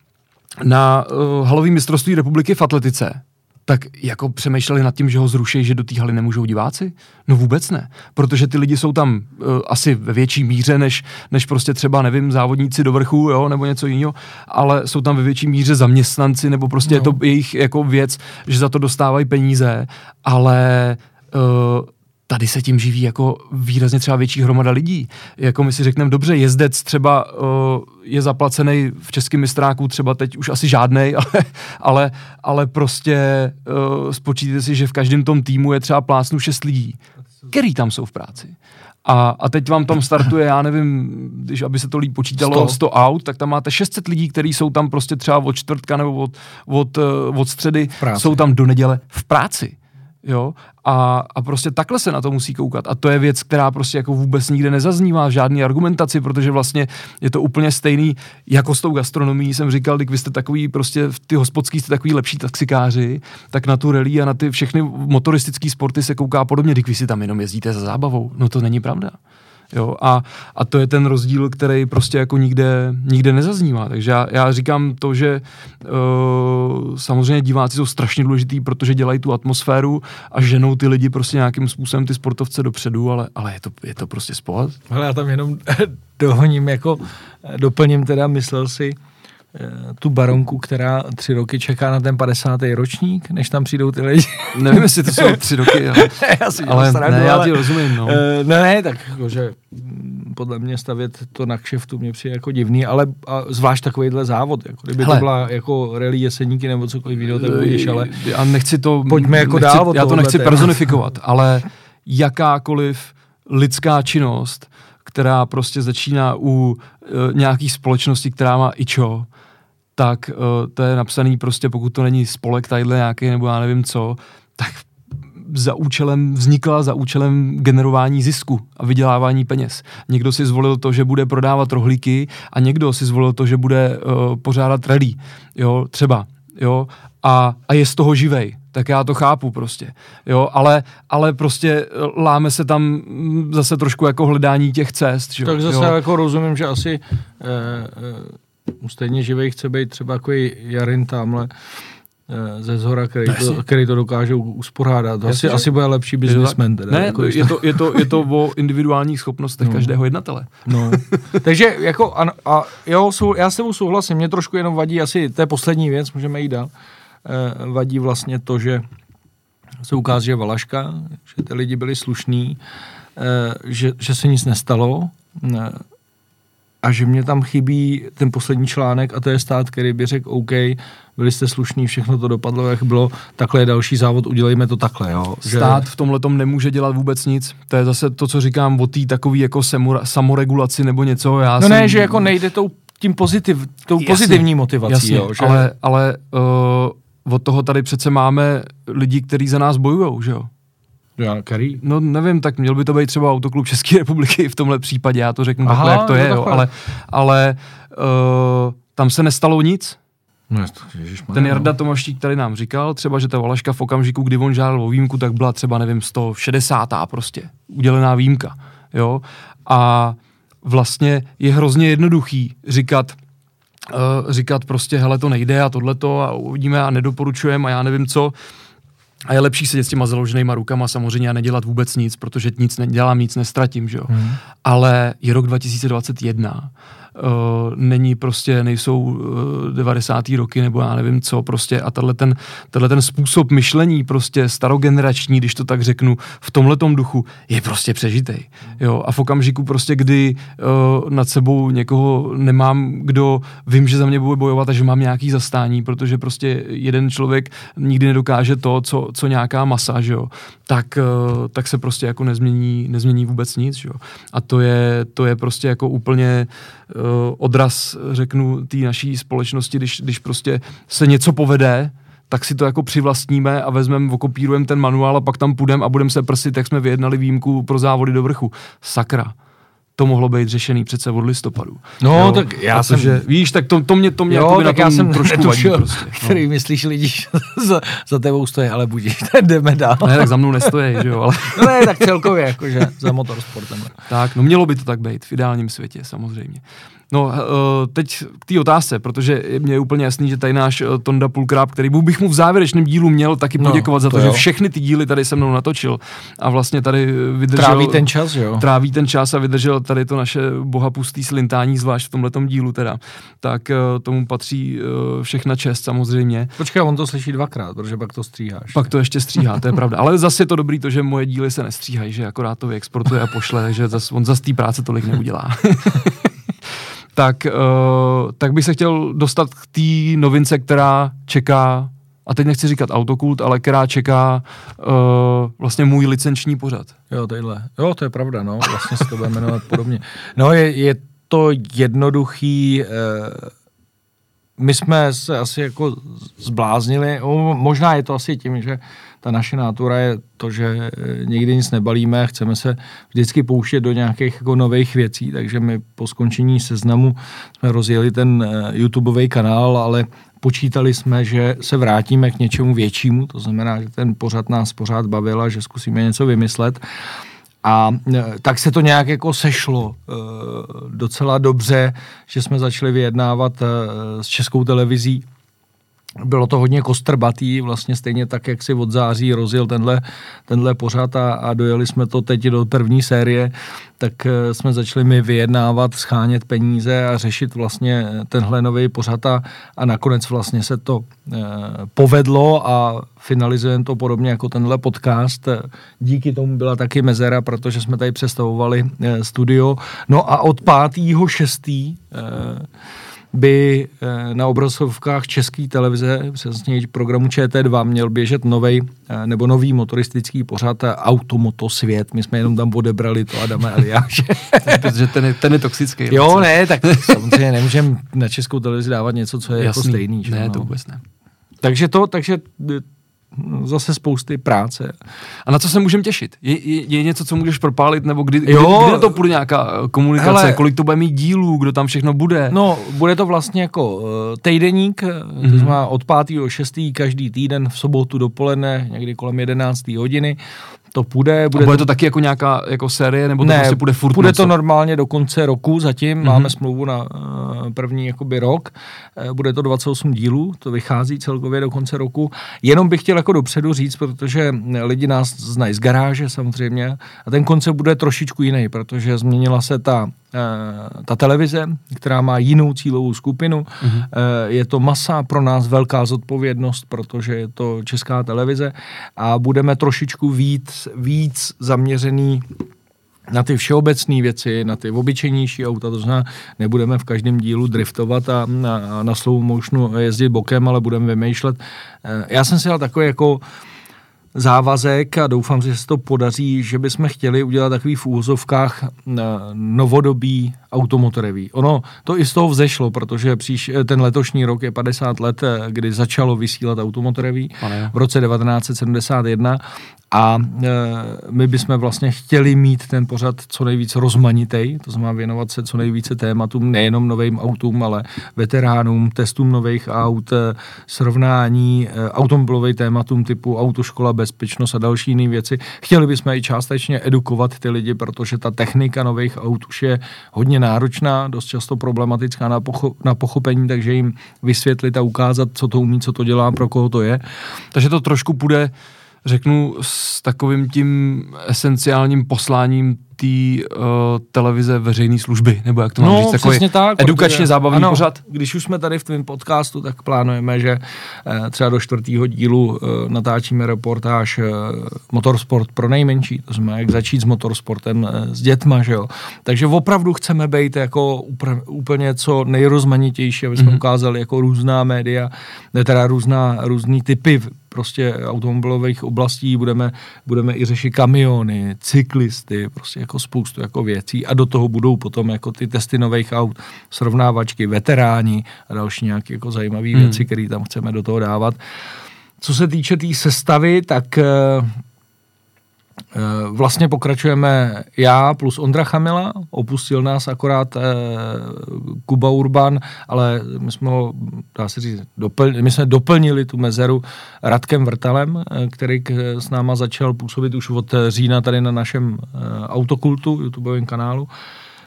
na uh, halový mistrovství republiky v atletice, tak jako přemýšleli nad tím, že ho zruší, že do té haly nemůžou diváci? No vůbec ne, protože ty lidi jsou tam uh, asi ve větší míře, než, než prostě třeba, nevím, závodníci do vrchu, jo, nebo něco jiného, ale jsou tam ve větší míře zaměstnanci, nebo prostě no. je to jejich jako věc, že za to dostávají peníze, ale uh, tady se tím živí jako výrazně třeba větší hromada lidí. Jako my si řekneme, dobře, jezdec třeba uh, je zaplacený v českém mistráku třeba teď už asi žádnej, ale, ale, ale prostě uh, spočítejte si, že v každém tom týmu je třeba plásnu šest lidí, který tam jsou v práci. A, a teď vám tam startuje, já nevím, když aby se to líp počítalo, 100, 100 aut, tak tam máte 600 lidí, kteří jsou tam prostě třeba od čtvrtka nebo od, od, eh, od středy, jsou tam do neděle v práci. Jo? A, a prostě takhle se na to musí koukat. A to je věc, která prostě jako vůbec nikde nezaznívá v žádný argumentaci, protože vlastně je to úplně stejný jako s tou gastronomií. Jsem říkal, když vy jste takový prostě, ty hospodský jste takový lepší taxikáři, tak na tu rally a na ty všechny motoristické sporty se kouká podobně, když vy si tam jenom jezdíte za zábavou. No to není pravda. Jo? A, a to je ten rozdíl, který prostě jako nikde, nikde nezaznívá. Takže já, já říkám to, že uh, samozřejmě diváci jsou strašně důležitý, protože dělají tu atmosféru a ženou ty lidi prostě nějakým způsobem ty sportovce dopředu, ale, ale je, to, je to prostě sport. Ale já tam jenom dohoním, jako doplním teda, myslel si, tu baronku, která tři roky čeká na ten 50. ročník, než tam přijdou ty lidi. Nevím, jestli to jsou tři roky, ale, já si ale srandu, ne, já ti rozumím. No. Uh, ne, ne, tak jakože mm, podle mě stavět to na kšeftu mě přijde jako divný, ale a zvlášť takovýhle závod, jako kdyby Hele. to byla jako rally jeseníky nebo cokoliv jiného, tak budeš, ale já nechci to, pojďme jako nechci, dál Já to nechci téma. personifikovat, ale jakákoliv lidská činnost, která prostě začíná u uh, nějaký společnosti, která má ičo, tak uh, to je napsaný prostě, pokud to není spolek tadyhle nějaký, nebo já nevím co, tak za účelem, vznikla za účelem generování zisku a vydělávání peněz. Někdo si zvolil to, že bude prodávat rohlíky a někdo si zvolil to, že bude uh, pořádat rally, jo, třeba, jo, a, a je z toho živej tak já to chápu prostě, jo, ale, ale prostě eh, láme se tam mm, zase trošku jako hledání těch cest, že? Tak zase jo. jako rozumím, že asi stejně živej chce být třeba jako Jarin tamhle eh, ze zhora, který, no, to, který to dokáže uspořádat. To asi, asi bude lepší biznismen. Teda, ne, jako je, to, je, to, je to o individuálních schopnostech no. každého jednatele. No. Takže jako, a, a jo, sou, já s tebou souhlasím, mě trošku jenom vadí, asi to je poslední věc, můžeme jít dál, eh, vadí vlastně to, že se ukází, že Valaška, že ty lidi byli slušní, eh, že, že se nic nestalo, eh, a že mě tam chybí ten poslední článek a to je stát, který by řekl OK, byli jste slušní, všechno to dopadlo, jak bylo, takhle je další závod, udělejme to takhle. Jo. Že... Stát v tomhle tom nemůže dělat vůbec nic. To je zase to, co říkám o té takový jako samoregulaci nebo něco. Já no jsem... ne, že jako nejde tou, tím pozitiv, tou jasně, pozitivní motivací. Jasně, jo, že... ale, ale uh, od toho tady přece máme lidi, kteří za nás bojují, že jo? Já, který? No nevím, tak měl by to být třeba Autoklub České republiky v tomhle případě, já to řeknu Aha, takhle, jak to je, jo, ale, ale uh, tam se nestalo nic. No, Ten Jarda no. Tomaštík tady nám říkal, třeba, že ta Valaška v okamžiku, kdy on žádal o výjimku, tak byla třeba, nevím, 160. prostě, udělená výjimka, jo, a vlastně je hrozně jednoduchý říkat, uh, říkat prostě, hele, to nejde a tohleto a uvidíme a nedoporučujeme a já nevím co, a je lepší sedět s těma založenýma rukama samozřejmě a nedělat vůbec nic, protože nic nedělám, nic nestratím, že jo. Hmm. Ale je rok 2021, uh, není prostě, nejsou uh, 90. roky nebo já nevím co prostě a tenhle ten, tenhle ten způsob myšlení prostě starogenerační, když to tak řeknu, v tomhletom duchu je prostě přežitej. Jo? A v okamžiku prostě, kdy uh, nad sebou někoho nemám, kdo vím, že za mě bude bojovat a že mám nějaký zastání, protože prostě jeden člověk nikdy nedokáže to, co, co nějaká masa, že jo? Tak, uh, tak se prostě jako nezmění, nezmění vůbec nic. Že jo? A to je, to je prostě jako úplně uh, odraz, řeknu, té naší společnosti, když, když prostě se něco povede, tak si to jako přivlastníme a vezmeme, okopírujeme ten manuál a pak tam půjdeme a budeme se prsit, jak jsme vyjednali výjimku pro závody do vrchu. Sakra to mohlo být řešený přece od listopadu. No, jo, tak já jsem... Že, víš, tak to, to mě, to mě jo, tak já jsem trošku netušil, vadí prostě. No. Který myslíš lidi, za, za tebou stojí, ale budíš, jdeme dál. Ne, tak za mnou nestojí, že jo, ale... no ne, tak celkově, jakože za motorsportem. Tak, no mělo by to tak být v ideálním světě, samozřejmě. No, uh, teď k té otázce, protože mě je úplně jasný, že tady náš uh, Tonda Pulkráp, který bych mu v závěrečném dílu měl taky no, poděkovat za to, to že všechny ty díly tady se mnou natočil a vlastně tady vydržel... Tráví ten čas, jo? Tráví ten čas a vydržel tady to naše bohapustý slintání, zvlášť v tomhletom dílu teda. Tak tomu patří všechna čest samozřejmě. Počkej, on to slyší dvakrát, protože pak to stříháš. Pak to ještě stříhá, to je pravda. Ale zase je to dobrý to, že moje díly se nestříhají, že akorát to vyexportuje a pošle, takže zas, on zase té práce tolik neudělá. tak, uh, tak bych se chtěl dostat k té novince, která čeká, a teď nechci říkat autokult, ale která čeká uh, vlastně můj licenční pořad. Jo, tadyhle. Jo, to je pravda, no, vlastně se to bude jmenovat podobně. No, je, je to jednoduchý, uh, my jsme se asi jako zbláznili, možná je to asi tím, že ta naše nátura je to, že eh, nikdy nic nebalíme, chceme se vždycky pouštět do nějakých jako nových věcí, takže my po skončení seznamu jsme rozjeli ten eh, YouTubeový kanál, ale počítali jsme, že se vrátíme k něčemu většímu, to znamená, že ten pořad nás pořád bavil a že zkusíme něco vymyslet. A eh, tak se to nějak jako sešlo docela dobře, že jsme začali vyjednávat s českou televizí bylo to hodně kostrbatý, vlastně stejně tak, jak si od září rozjel tenhle, tenhle pořad a, a dojeli jsme to teď do první série, tak eh, jsme začali mi vyjednávat, schánět peníze a řešit vlastně tenhle nový pořad a, a nakonec vlastně se to e, povedlo a finalizujeme to podobně jako tenhle podcast. Díky tomu byla taky mezera, protože jsme tady představovali e, studio. No a od 5. 6. E, by eh, na obrazovkách české televize, přesně programu ČT2, měl běžet nový eh, nebo nový motoristický pořad eh, Automotosvět. My jsme jenom tam odebrali to Adama Eliáše. Protože ten je, ten je toxický. Jo, ne, tak samozřejmě nemůžeme na českou televizi dávat něco, co je jako Jasný. jako stejný. Že? Ne, to no. vůbec ne. Takže to, takže zase spousty práce. A na co se můžeme těšit? Je, je, je něco, co můžeš propálit, nebo kdy, jo, kdy, kdy to bude nějaká eh, komunikace, hele, kolik to bude mít dílů, kdo tam všechno bude? No, bude to vlastně jako uh, týdeník, mm-hmm. to mhm. znamená od 5. 6. každý týden v sobotu dopoledne, někdy kolem 11. hodiny to půjde. Bude, a bude to, to taky jako nějaká jako série, nebo to ne, prostě půjde furt? Bude to normálně do konce roku zatím, mm-hmm. máme smlouvu na uh, první jakoby rok, uh, bude to 28 dílů, to vychází celkově do konce roku. Jenom bych chtěl jako dopředu říct, protože lidi nás znají z garáže samozřejmě a ten koncept bude trošičku jiný, protože změnila se ta Eh, ta televize, která má jinou cílovou skupinu. Mm-hmm. Je to masa pro nás velká zodpovědnost, protože je to česká televize a budeme trošičku víc, víc zaměřený na ty všeobecné věci, na ty obyčejnější auta, to znamená, nebudeme v každém dílu driftovat a na, na slow motionu jezdit bokem, ale budeme vymýšlet. Eh, já jsem si dal takový jako závazek a doufám, že se to podaří, že bychom chtěli udělat takový v úvozovkách eh, novodobí automotorový. Ono to i z toho vzešlo, protože příš, ten letošní rok je 50 let, eh, kdy začalo vysílat automotorový v roce 1971 a e, my bychom vlastně chtěli mít ten pořad co nejvíc rozmanitý, to znamená věnovat se co nejvíce tématům, nejenom novým autům, ale veteránům, testům nových aut, e, srovnání e, automobilových tématům typu autoškola, bezpečnost a další jiné věci. Chtěli bychom i částečně edukovat ty lidi, protože ta technika nových aut už je hodně náročná, dost často problematická na, pocho- na pochopení, takže jim vysvětlit a ukázat, co to umí, co to dělá, pro koho to je. Takže to trošku půjde řeknu, s takovým tím esenciálním posláním té uh, televize veřejné služby, nebo jak to mám no, říct, takový tak, edukačně protože, zábavný ano, pořad. Když už jsme tady v tvém podcastu, tak plánujeme, že uh, třeba do čtvrtého dílu uh, natáčíme reportáž uh, Motorsport pro nejmenší, to znamená, jak začít s motorsportem uh, s dětma, že jo. Takže opravdu chceme být jako upr- úplně co nejrozmanitější, aby jsme mm-hmm. ukázali jako různá média, teda různá, různý typy prostě automobilových oblastí, budeme, budeme i řešit kamiony, cyklisty, prostě jako spoustu jako věcí a do toho budou potom jako ty testy nových aut, srovnávačky, veteráni a další nějaké jako zajímavé hmm. věci, které tam chceme do toho dávat. Co se týče té tý sestavy, tak eh, vlastně pokračujeme já plus Ondra Chamila, opustil nás akorát eh, Kuba Urban, ale my jsme ho, dá se říct, dopl, my jsme doplnili tu mezeru Radkem Vrtalem, eh, který k, s náma začal působit už od října tady na našem eh, autokultu, YouTubeovém kanálu.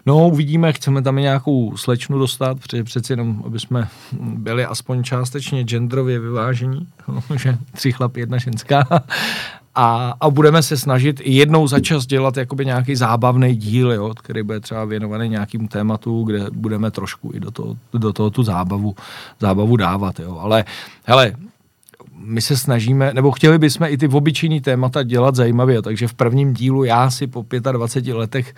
No, uvidíme, chceme tam i nějakou slečnu dostat, protože přeci jenom, aby jsme byli aspoň částečně genderově vyvážení, že tři chlapy, jedna ženská a, a budeme se snažit jednou za čas dělat jakoby nějaký zábavný díl, jo, který bude třeba věnovaný nějakým tématu, kde budeme trošku i do toho, do toho tu zábavu, zábavu dávat. Jo. Ale hele, my se snažíme, nebo chtěli bychom i ty obyčejný témata dělat zajímavě, takže v prvním dílu já si po 25 letech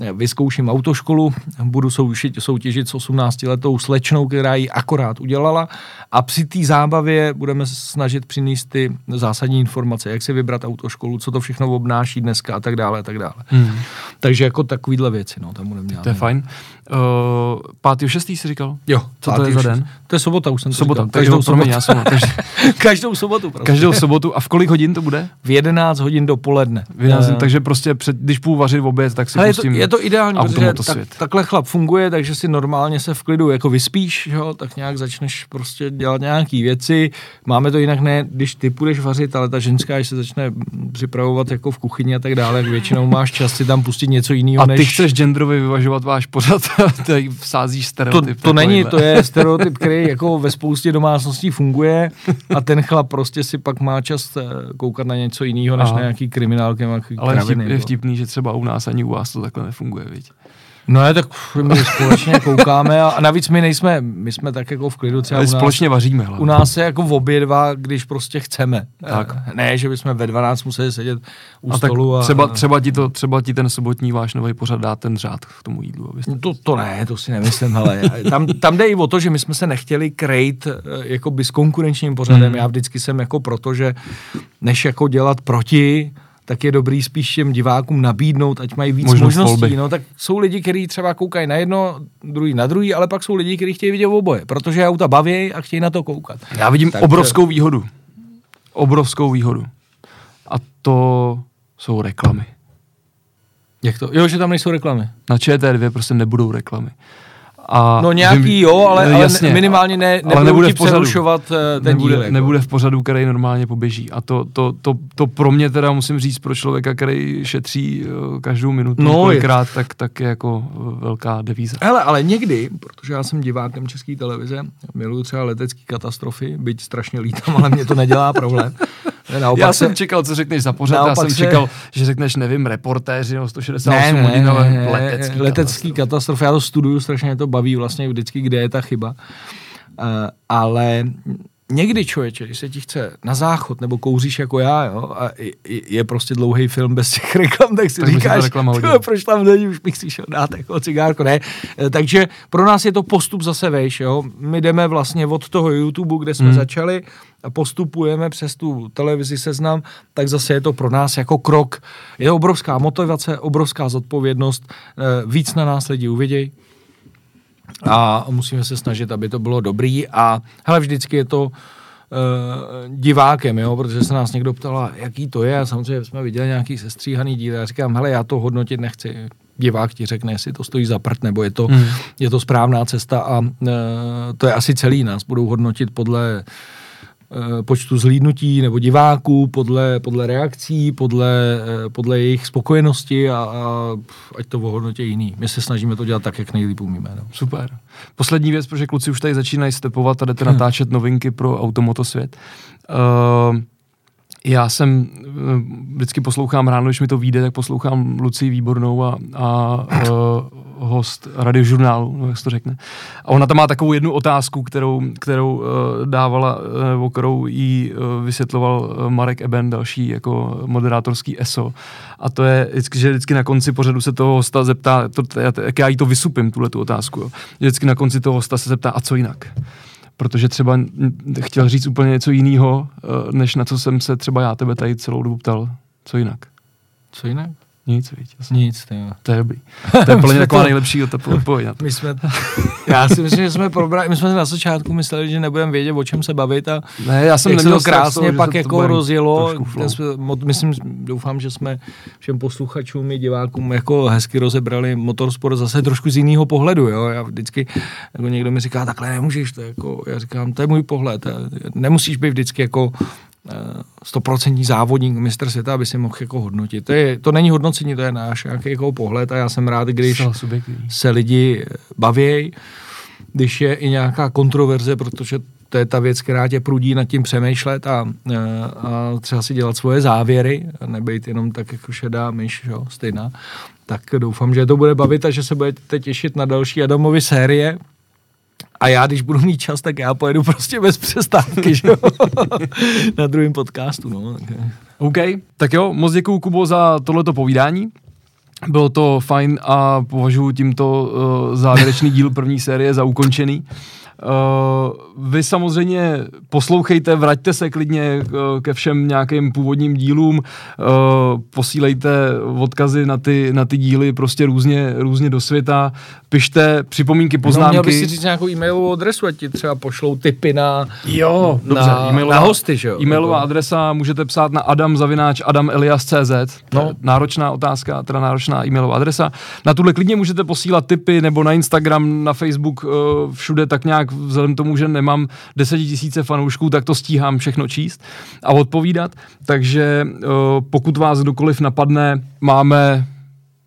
eh, vyzkouším autoškolu, budu soutěžit, soutěžit s 18 letou slečnou, která ji akorát udělala a při té zábavě budeme snažit přinést ty zásadní informace, jak si vybrat autoškolu, co to všechno obnáší dneska a tak dále a tak dále. Hmm. Takže jako takovýhle věci, no, tam budeme dělat. To je fajn. Uh, pátý šestý jsi říkal? Jo. Co to je za den? To je sobota, už jsem sobota, to Každou sobotu. Já jsem, každý, každou sobotu. Prostě. Každou sobotu. A v kolik hodin to bude? V 11 hodin dopoledne. V 11, uh, takže prostě před, když půjdu vařit v oběd, tak si Ale pustím je to, je to ideální, protože tak, takhle chlap funguje, takže si normálně se v klidu jako vyspíš, jo, tak nějak začneš prostě dělat nějaký věci. Máme to jinak ne, když ty půjdeš vařit, ale ta ženská, když se začne připravovat jako v kuchyni a tak dále, jak většinou máš čas si tam pustit něco jiného. A ty než... chceš genderově vyvažovat váš pořad, tady vsázíš stereotyp. To, to není, to je stereotyp, který jako ve spoustě domácností funguje a ten chlap prostě si pak má čas eh, koukat na něco jiného, než Aha. na nějaký kriminálky. Ale kraviny, je vtipný, že třeba u nás ani u vás to takhle nefunguje, viď? No je, tak my společně koukáme a, navíc my nejsme, my jsme tak jako v klidu třeba Ale u nás, společně vaříme hlavně. U nás je jako v obě dva, když prostě chceme. Tak. Eh, ne, že bychom ve 12 museli sedět u a stolu. Tak třeba, a, třeba, ti to, třeba ti ten sobotní váš nový pořad dá ten řád k tomu jídlu. Abyste... To, to ne, to si nemyslím, ale tam, tam jde i o to, že my jsme se nechtěli krejt eh, jako by s konkurenčním pořadem. Hmm. Já vždycky jsem jako proto, že než jako dělat proti, tak je dobrý spíš těm divákům nabídnout, ať mají víc Možnost možností. Volby. No, tak jsou lidi, kteří třeba koukají na jedno, druhý na druhý, ale pak jsou lidi, kteří chtějí vidět oboje, protože auta baví a chtějí na to koukat. Já vidím tak, obrovskou výhodu. Obrovskou výhodu. A to jsou reklamy. Jak to? Jo, že tam nejsou reklamy. Na ČT2 prostě nebudou reklamy. A no nějaký vím, jo, ale, ale jasně, minimálně ne, ale nebude v pořadu, přerušovat eh, ten nebude, díl. Jako. Nebude v pořadu, který normálně poběží. A to, to, to, to pro mě teda musím říct, pro člověka, který šetří eh, každou minutu no, kolikrát, je. tak, tak je jako eh, velká devíza. Hele, ale někdy, protože já jsem divákem České televize, miluju třeba letecké katastrofy, byť strašně lítám, ale mě to nedělá problém. Naopak já jsem se... čekal, co řekneš za pořád, já jsem se... čekal, že řekneš, nevím, reportéři nebo 168 ne, hodin, ale letecký, letecký katastrof. Já to studuju, strašně to baví vlastně vždycky, kde je ta chyba. Uh, ale někdy člověče, když se ti chce na záchod nebo kouříš jako já, jo, a je prostě dlouhý film bez těch reklam, tak si tak říkáš, proč tam není, už bych si šel dát jako cigárko, ne. E, takže pro nás je to postup zase vejš, jo. My jdeme vlastně od toho YouTube, kde jsme hmm. začali a postupujeme přes tu televizi seznam, tak zase je to pro nás jako krok. Je to obrovská motivace, obrovská zodpovědnost, e, víc na nás lidi uvidějí, a musíme se snažit, aby to bylo dobrý. A hele, vždycky je to uh, divákem, jo, protože se nás někdo ptal, jaký to je? A samozřejmě jsme viděli nějaký sestříhaný díl já říkám, hele, já to hodnotit nechci, divák ti řekne, jestli to stojí za prd, nebo je to, hmm. je to správná cesta. A uh, to je asi celý, nás budou hodnotit podle počtu zhlídnutí nebo diváků, podle, podle reakcí, podle, eh, podle jejich spokojenosti a, a ať to ohodnotí jiný. My se snažíme to dělat tak, jak nejlíp umíme. No. Super. Poslední věc, protože kluci už tady začínají stepovat a jdete hmm. natáčet novinky pro automotosvět. Uh, já jsem vždycky poslouchám ráno, když mi to vyjde, tak poslouchám Lucí Výbornou a, a uh, host radiožurnálu, no, jak se to řekne. A ona tam má takovou jednu otázku, kterou, kterou uh, dávala, nebo kterou jí uh, vysvětloval Marek Eben, další jako moderátorský ESO. A to je, vždycky, že vždycky na konci pořadu se toho hosta zeptá, to, jak já jí to vysupím, tuhle tu otázku. Jo. Vždycky na konci toho hosta se zeptá, a co jinak? protože třeba chtěl říct úplně něco jiného, eh, než na co jsem se třeba já tebe tady celou dobu ptal. Co jinak? Co jinak? Nic, víš. Nic, ty To je dobrý. To je plně taková nejlepší odpověď. My jsme, já si myslím, že jsme probrali, my jsme na začátku mysleli, že nebudeme vědět, o čem se bavit a ne, já jsem jak se to krásně toho, pak jako rozjelo. Jsme, myslím, doufám, že jsme všem posluchačům i divákům jako hezky rozebrali motorsport zase trošku z jiného pohledu. Jo? Já vždycky, jako někdo mi říká, takhle nemůžeš, to jako, já říkám, to je můj pohled. Nemusíš být vždycky jako stoprocentní závodník, mistr světa, aby si mohl jako hodnotit. To, je, to není hodnocení, to je náš nějaký jako pohled a já jsem rád, když se lidi baví, když je i nějaká kontroverze, protože to je ta věc, která tě prudí nad tím přemýšlet a, a třeba si dělat svoje závěry, a nebejt jenom tak jako šedá myš, jo, stejná. Tak doufám, že to bude bavit a že se budete těšit na další Adamovy série, a já, když budu mít čas, tak já pojedu prostě bez přestávky, že jo? Na druhém podcastu, no. OK, tak jo, moc děkuju Kubo za tohleto povídání. Bylo to fajn a považuji tímto uh, závěrečný díl první série za ukončený. Uh, vy samozřejmě poslouchejte, vraťte se klidně uh, ke všem nějakým původním dílům, uh, posílejte odkazy na ty, na ty díly prostě různě, různě do světa, pište připomínky, poznámky. No, měl bys si říct nějakou e-mailovou adresu, ať ti třeba pošlou tipy na, jo, na, dobře, e-mailová, na hosty, že jo? E-mailová adresa můžete psát na adamzavináč adamelias.cz, no. náročná otázka, teda náročná e-mailová adresa. Na tuhle klidně můžete posílat tipy nebo na Instagram, na Facebook, všude tak nějak vzhledem tomu, že nemám desetitisíce fanoušků, tak to stíhám všechno číst a odpovídat. Takže eh, pokud vás kdokoliv napadne, máme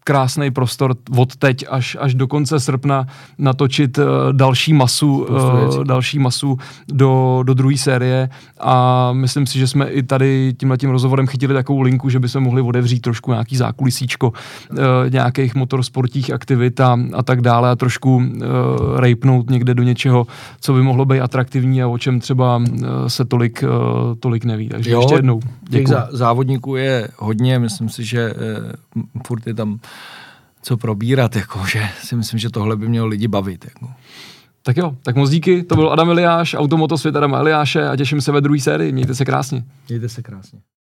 krásný prostor od teď až, až do konce srpna natočit uh, další masu, uh, další masu do, do druhé série a myslím si, že jsme i tady tímhle tím rozhovorem chytili takovou linku, že by se mohli otevřít trošku nějaký zákulisíčko uh, nějakých motorsportních aktivit a, a tak dále a trošku uh, rejpnout někde do něčeho, co by mohlo být atraktivní a o čem třeba uh, se tolik, uh, tolik neví. Takže jo, ještě jednou. Těch zá, závodníků je hodně, myslím si, že uh, furt je tam co probírat, jako, že si myslím, že tohle by mělo lidi bavit. Jako. Tak jo, tak moc díky, to byl Adam Eliáš, Automoto svět Adama Eliáše a těším se ve druhé sérii, mějte se krásně. Mějte se krásně.